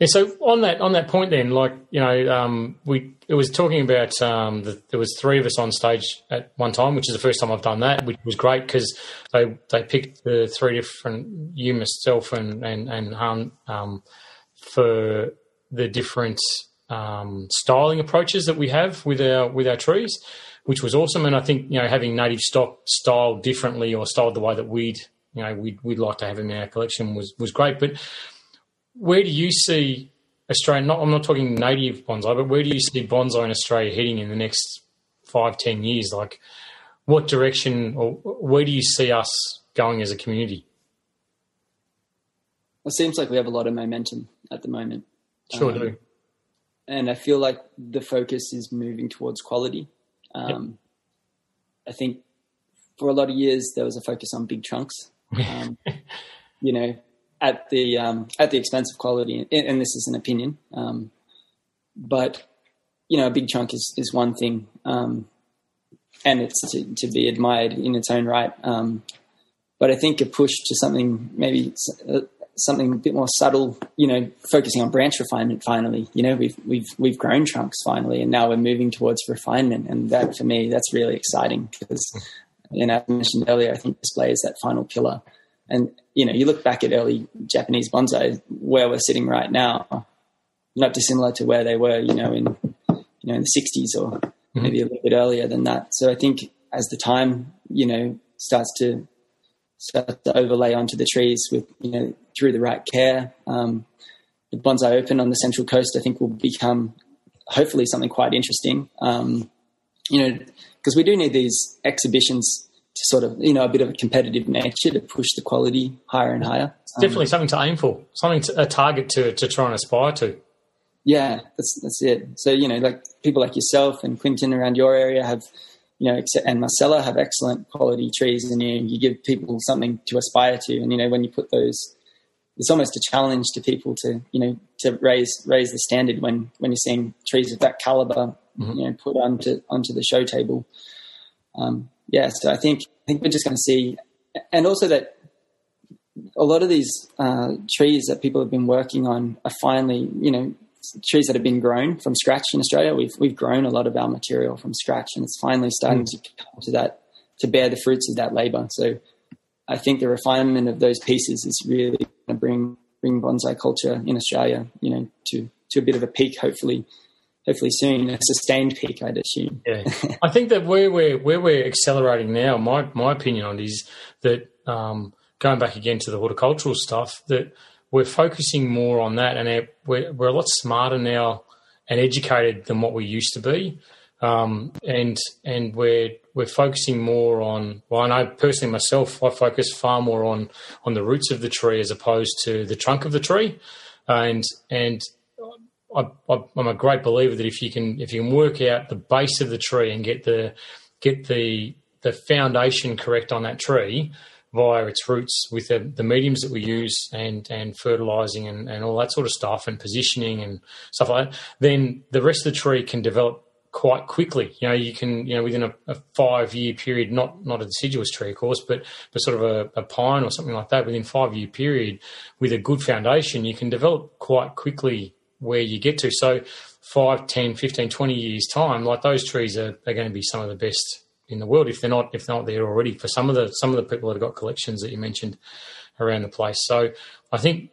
Yeah, so on that on that point, then, like you know, um, we it was talking about um, the, there was three of us on stage at one time, which is the first time I've done that, which was great because they they picked the three different you, myself, and and and Han um, for the different um, styling approaches that we have with our with our trees, which was awesome. And I think you know having native stock styled differently or styled the way that we'd you know we'd we'd like to have in our collection was was great. But where do you see Australian? Not I'm not talking native bonsai, but where do you see bonsai in Australia heading in the next five ten years? Like what direction or where do you see us going as a community? It seems like we have a lot of momentum at the moment. Sure um, do and I feel like the focus is moving towards quality. Um, yep. I think for a lot of years there was a focus on big chunks, um, you know, at the um, at the expense of quality. And, and this is an opinion, um, but you know, a big chunk is is one thing, um, and it's to, to be admired in its own right. Um, but I think a push to something maybe uh, something a bit more subtle, you know, focusing on branch refinement finally. You know, we've we've we've grown trunks finally and now we're moving towards refinement and that for me that's really exciting because you know, I mentioned earlier, I think display is that final pillar. And you know, you look back at early Japanese bonsai where we're sitting right now, not dissimilar to where they were, you know, in you know, in the sixties or mm-hmm. maybe a little bit earlier than that. So I think as the time, you know, starts to start to overlay onto the trees with you know through the right care. Um, the bonsai open on the central coast, I think, will become hopefully something quite interesting. Um, you know, because we do need these exhibitions to sort of you know a bit of a competitive nature to push the quality higher and higher. It's definitely um, something to aim for, something to, a target to to try and aspire to. Yeah, that's that's it. So you know, like people like yourself and Quinton around your area have you know, and Marcella have excellent quality trees, and you you give people something to aspire to. And you know, when you put those, it's almost a challenge to people to you know to raise raise the standard when when you're seeing trees of that caliber, mm-hmm. you know, put onto onto the show table. Um, yeah, so I think I think we're just going to see, and also that a lot of these uh, trees that people have been working on are finally, you know, trees that have been grown from scratch in Australia. We've we've grown a lot of our material from scratch, and it's finally starting mm. to come to that to bear the fruits of that labour. So I think the refinement of those pieces is really going to bring bring bonsai culture in Australia, you know, to to a bit of a peak, hopefully. Hopefully soon, a sustained peak, I'd assume. Yeah, I think that where we're where we're accelerating now, my my opinion on it is that um, going back again to the horticultural stuff, that we're focusing more on that, and we're, we're a lot smarter now and educated than what we used to be. Um, and and we're we're focusing more on. Well, I know personally myself, I focus far more on on the roots of the tree as opposed to the trunk of the tree, and and I, am a great believer that if you can if you can work out the base of the tree and get the get the the foundation correct on that tree, via its roots with the, the mediums that we use and and fertilizing and, and all that sort of stuff and positioning and stuff like that, then the rest of the tree can develop quite quickly. You know, you can, you know, within a, a five year period, not not a deciduous tree, of course, but but sort of a, a pine or something like that, within five year period, with a good foundation, you can develop quite quickly where you get to. So 5, 10, 15, 20 years time, like those trees are, are going to be some of the best in the world if they're not if they're not there already for some of the some of the people that have got collections that you mentioned around the place. So I think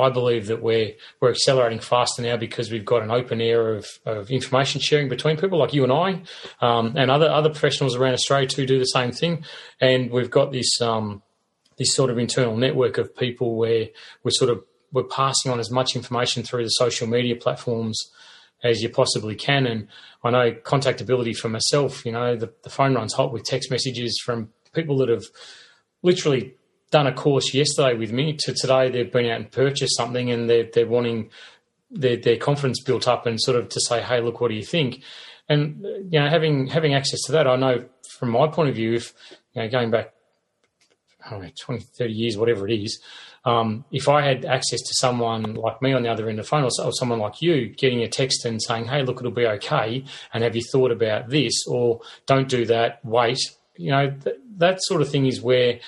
I believe that we're we're accelerating faster now because we've got an open era of, of information sharing between people like you and I, um, and other other professionals around Australia too do the same thing. And we've got this um, this sort of internal network of people where we're sort of we're passing on as much information through the social media platforms as you possibly can. And I know contactability for myself, you know, the, the phone runs hot with text messages from people that have literally done a course yesterday with me to today they've been out and purchased something and they're, they're wanting their, their confidence built up and sort of to say, hey, look, what do you think? And, you know, having, having access to that, I know from my point of view, if, you know, going back, I don't know, 20, 30 years, whatever it is, um, if I had access to someone like me on the other end of the phone or, someone like you getting a text and saying, hey, look, it'll be okay, and have you thought about this, or don't do that, wait, you know, th- that sort of thing is where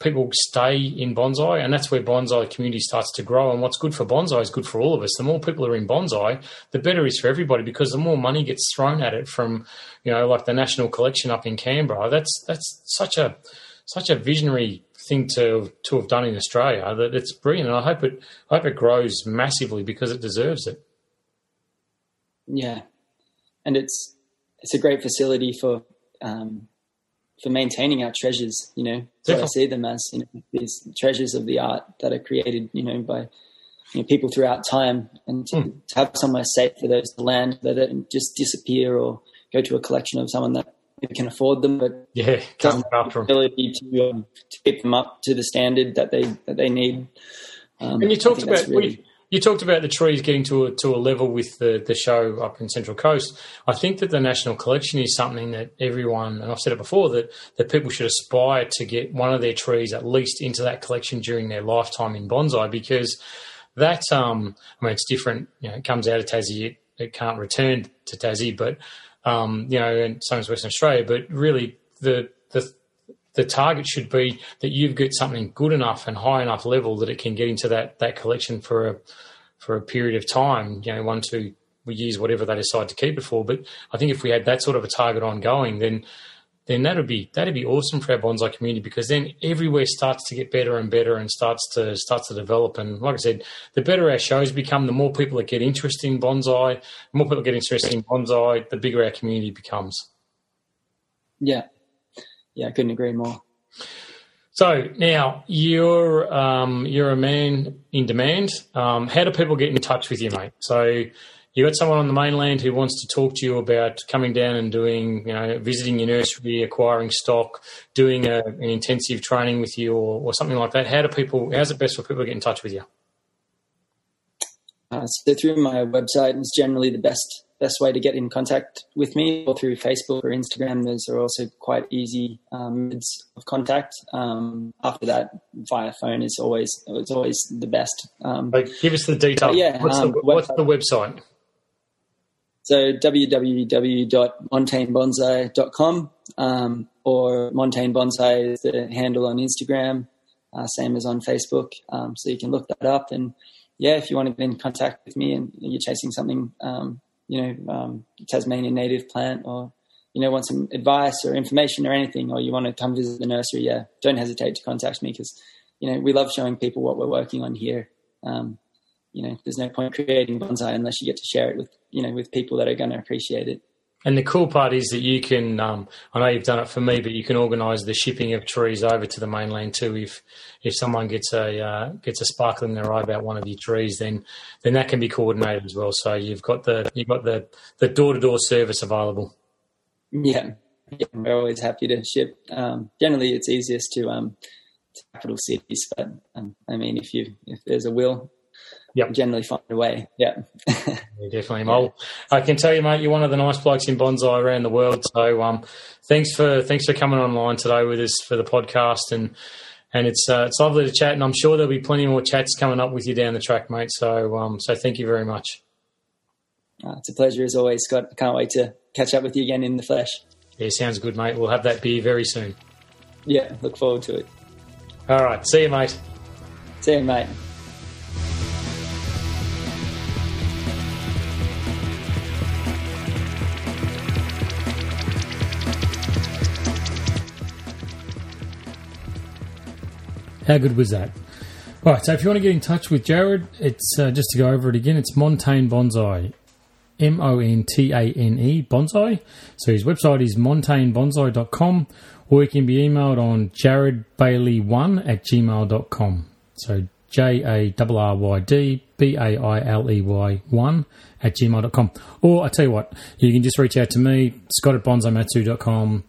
people stay in bonsai, and that's where bonsai community starts to grow. And what's good for bonsai is good for all of us. The more people are in bonsai, the better is for everybody because the more money gets thrown at it from, you know, like the National Collection up in Canberra. That's that's such a such a visionary thing to to have done in Australia that it's brilliant, and I hope it I hope it grows massively because it deserves it. Yeah, and it's it's a great facility for um, for maintaining our treasures. You know, so I see them as you know, these treasures of the art that are created. You know, by you know, people throughout time, and to, mm. to have somewhere safe for those to land that don't just disappear or go to a collection of someone that can afford them, but yeah, doesn't have the ability to, um, to keep them up to the standard that they that they need. Um, and you talked about really... we, you talked about the trees getting to a, to a level with the, the show up in Central Coast. I think that the National Collection is something that everyone, and I've said it before, that, that people should aspire to get one of their trees at least into that collection during their lifetime in bonsai because that, um, I mean, it's different. You know, it comes out of Tassie, it, it can't return to Tassie, but, um, you know, and same as Western Australia, but really the, the target should be that you've got something good enough and high enough level that it can get into that that collection for a for a period of time. You know, one two use whatever they decide to keep it for. But I think if we had that sort of a target ongoing, then then that'd be that'd be awesome for our bonsai community because then everywhere starts to get better and better and starts to starts to develop. And like I said, the better our shows become, the more people that get interested in bonsai, the more people get interested in bonsai, the bigger our community becomes. Yeah, yeah, I couldn't agree more. So now you're um, you're a man in demand. Um, how do people get in touch with you, mate? So you got someone on the mainland who wants to talk to you about coming down and doing, you know, visiting your nursery, acquiring stock, doing a, an intensive training with you, or, or something like that. How do people? How's it best for people to get in touch with you? Uh, so through my website is generally the best best way to get in contact with me, or through Facebook or Instagram. Those are also quite easy um, of contact. Um, after that, via phone is always it's always the best. Um, give us the details. Yeah, what's, the, um, what's the website? So www.montanebonsai.com um, or Montane Bonsai is the handle on Instagram, uh, same as on Facebook. Um, so you can look that up and yeah, if you want to get in contact with me and you're chasing something, um, you know, um, Tasmanian native plant or, you know, want some advice or information or anything, or you want to come visit the nursery, yeah, don't hesitate to contact me because, you know, we love showing people what we're working on here. Um, you know, there's no point creating bonsai unless you get to share it with, you know, with people that are going to appreciate it. And the cool part is that you can, um, I know you've done it for me, but you can organise the shipping of trees over to the mainland too. If if someone gets a uh, gets a sparkle in their eye about one of your trees, then then that can be coordinated as well. So you've got the you've got the the door to door service available. Yeah. yeah, we're always happy to ship. Um, generally, it's easiest to um, to capital cities, but um, I mean, if you if there's a will, yep. generally find a way. Yeah. yeah definitely. Well, I can tell you, mate, you're one of the nice blokes in bonsai around the world. So, um, thanks for thanks for coming online today with us for the podcast, and and it's uh, it's lovely to chat. And I'm sure there'll be plenty more chats coming up with you down the track, mate. So, um, so thank you very much. Uh, it's a pleasure as always, Scott. I can't wait to catch up with you again in the flesh. Yeah, sounds good, mate. We'll have that beer very soon. Yeah, look forward to it. All right, see you, mate. See you, mate. How good was that? Right, so if you want to get in touch with Jarryd, it's uh, just to go over it again, it's Montane Bonsai. M O N T A N E Bonsai. So his website is montanebonsai.com or he can be emailed on jarrydbailey1 at gmail.com. So J A R R Y D B A I L E Y 1 at gmail.com. Or I tell you what, you can just reach out to me, scott at bonsaimatsu.com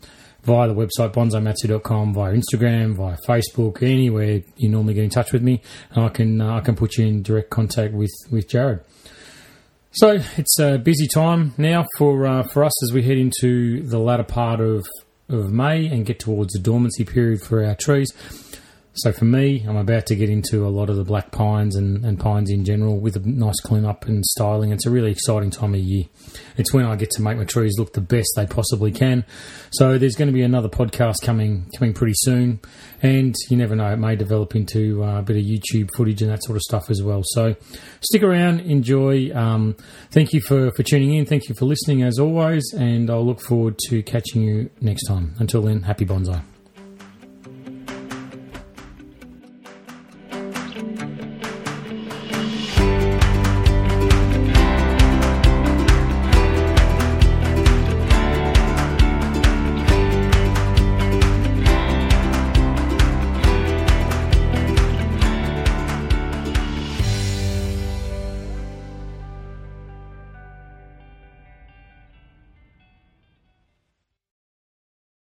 via the website bonsaimatsu.com, via Instagram, via Facebook, anywhere you normally get in touch with me, and I can uh, I can put you in direct contact with with Jarryd. So it's a busy time now for uh, for us as we head into the latter part of of May and get towards the dormancy period for our trees. So for me, I'm about to get into a lot of the black pines and, and pines in general with a nice clean up and styling. It's a really exciting time of year. It's when I get to make my trees look the best they possibly can. So there's going to be another podcast coming coming pretty soon, and you never know, it may develop into uh, a bit of YouTube footage and that sort of stuff as well. So stick around, enjoy. Um, thank you for for tuning in. Thank you for listening as always, and I'll look forward to catching you next time. Until then, happy bonsai.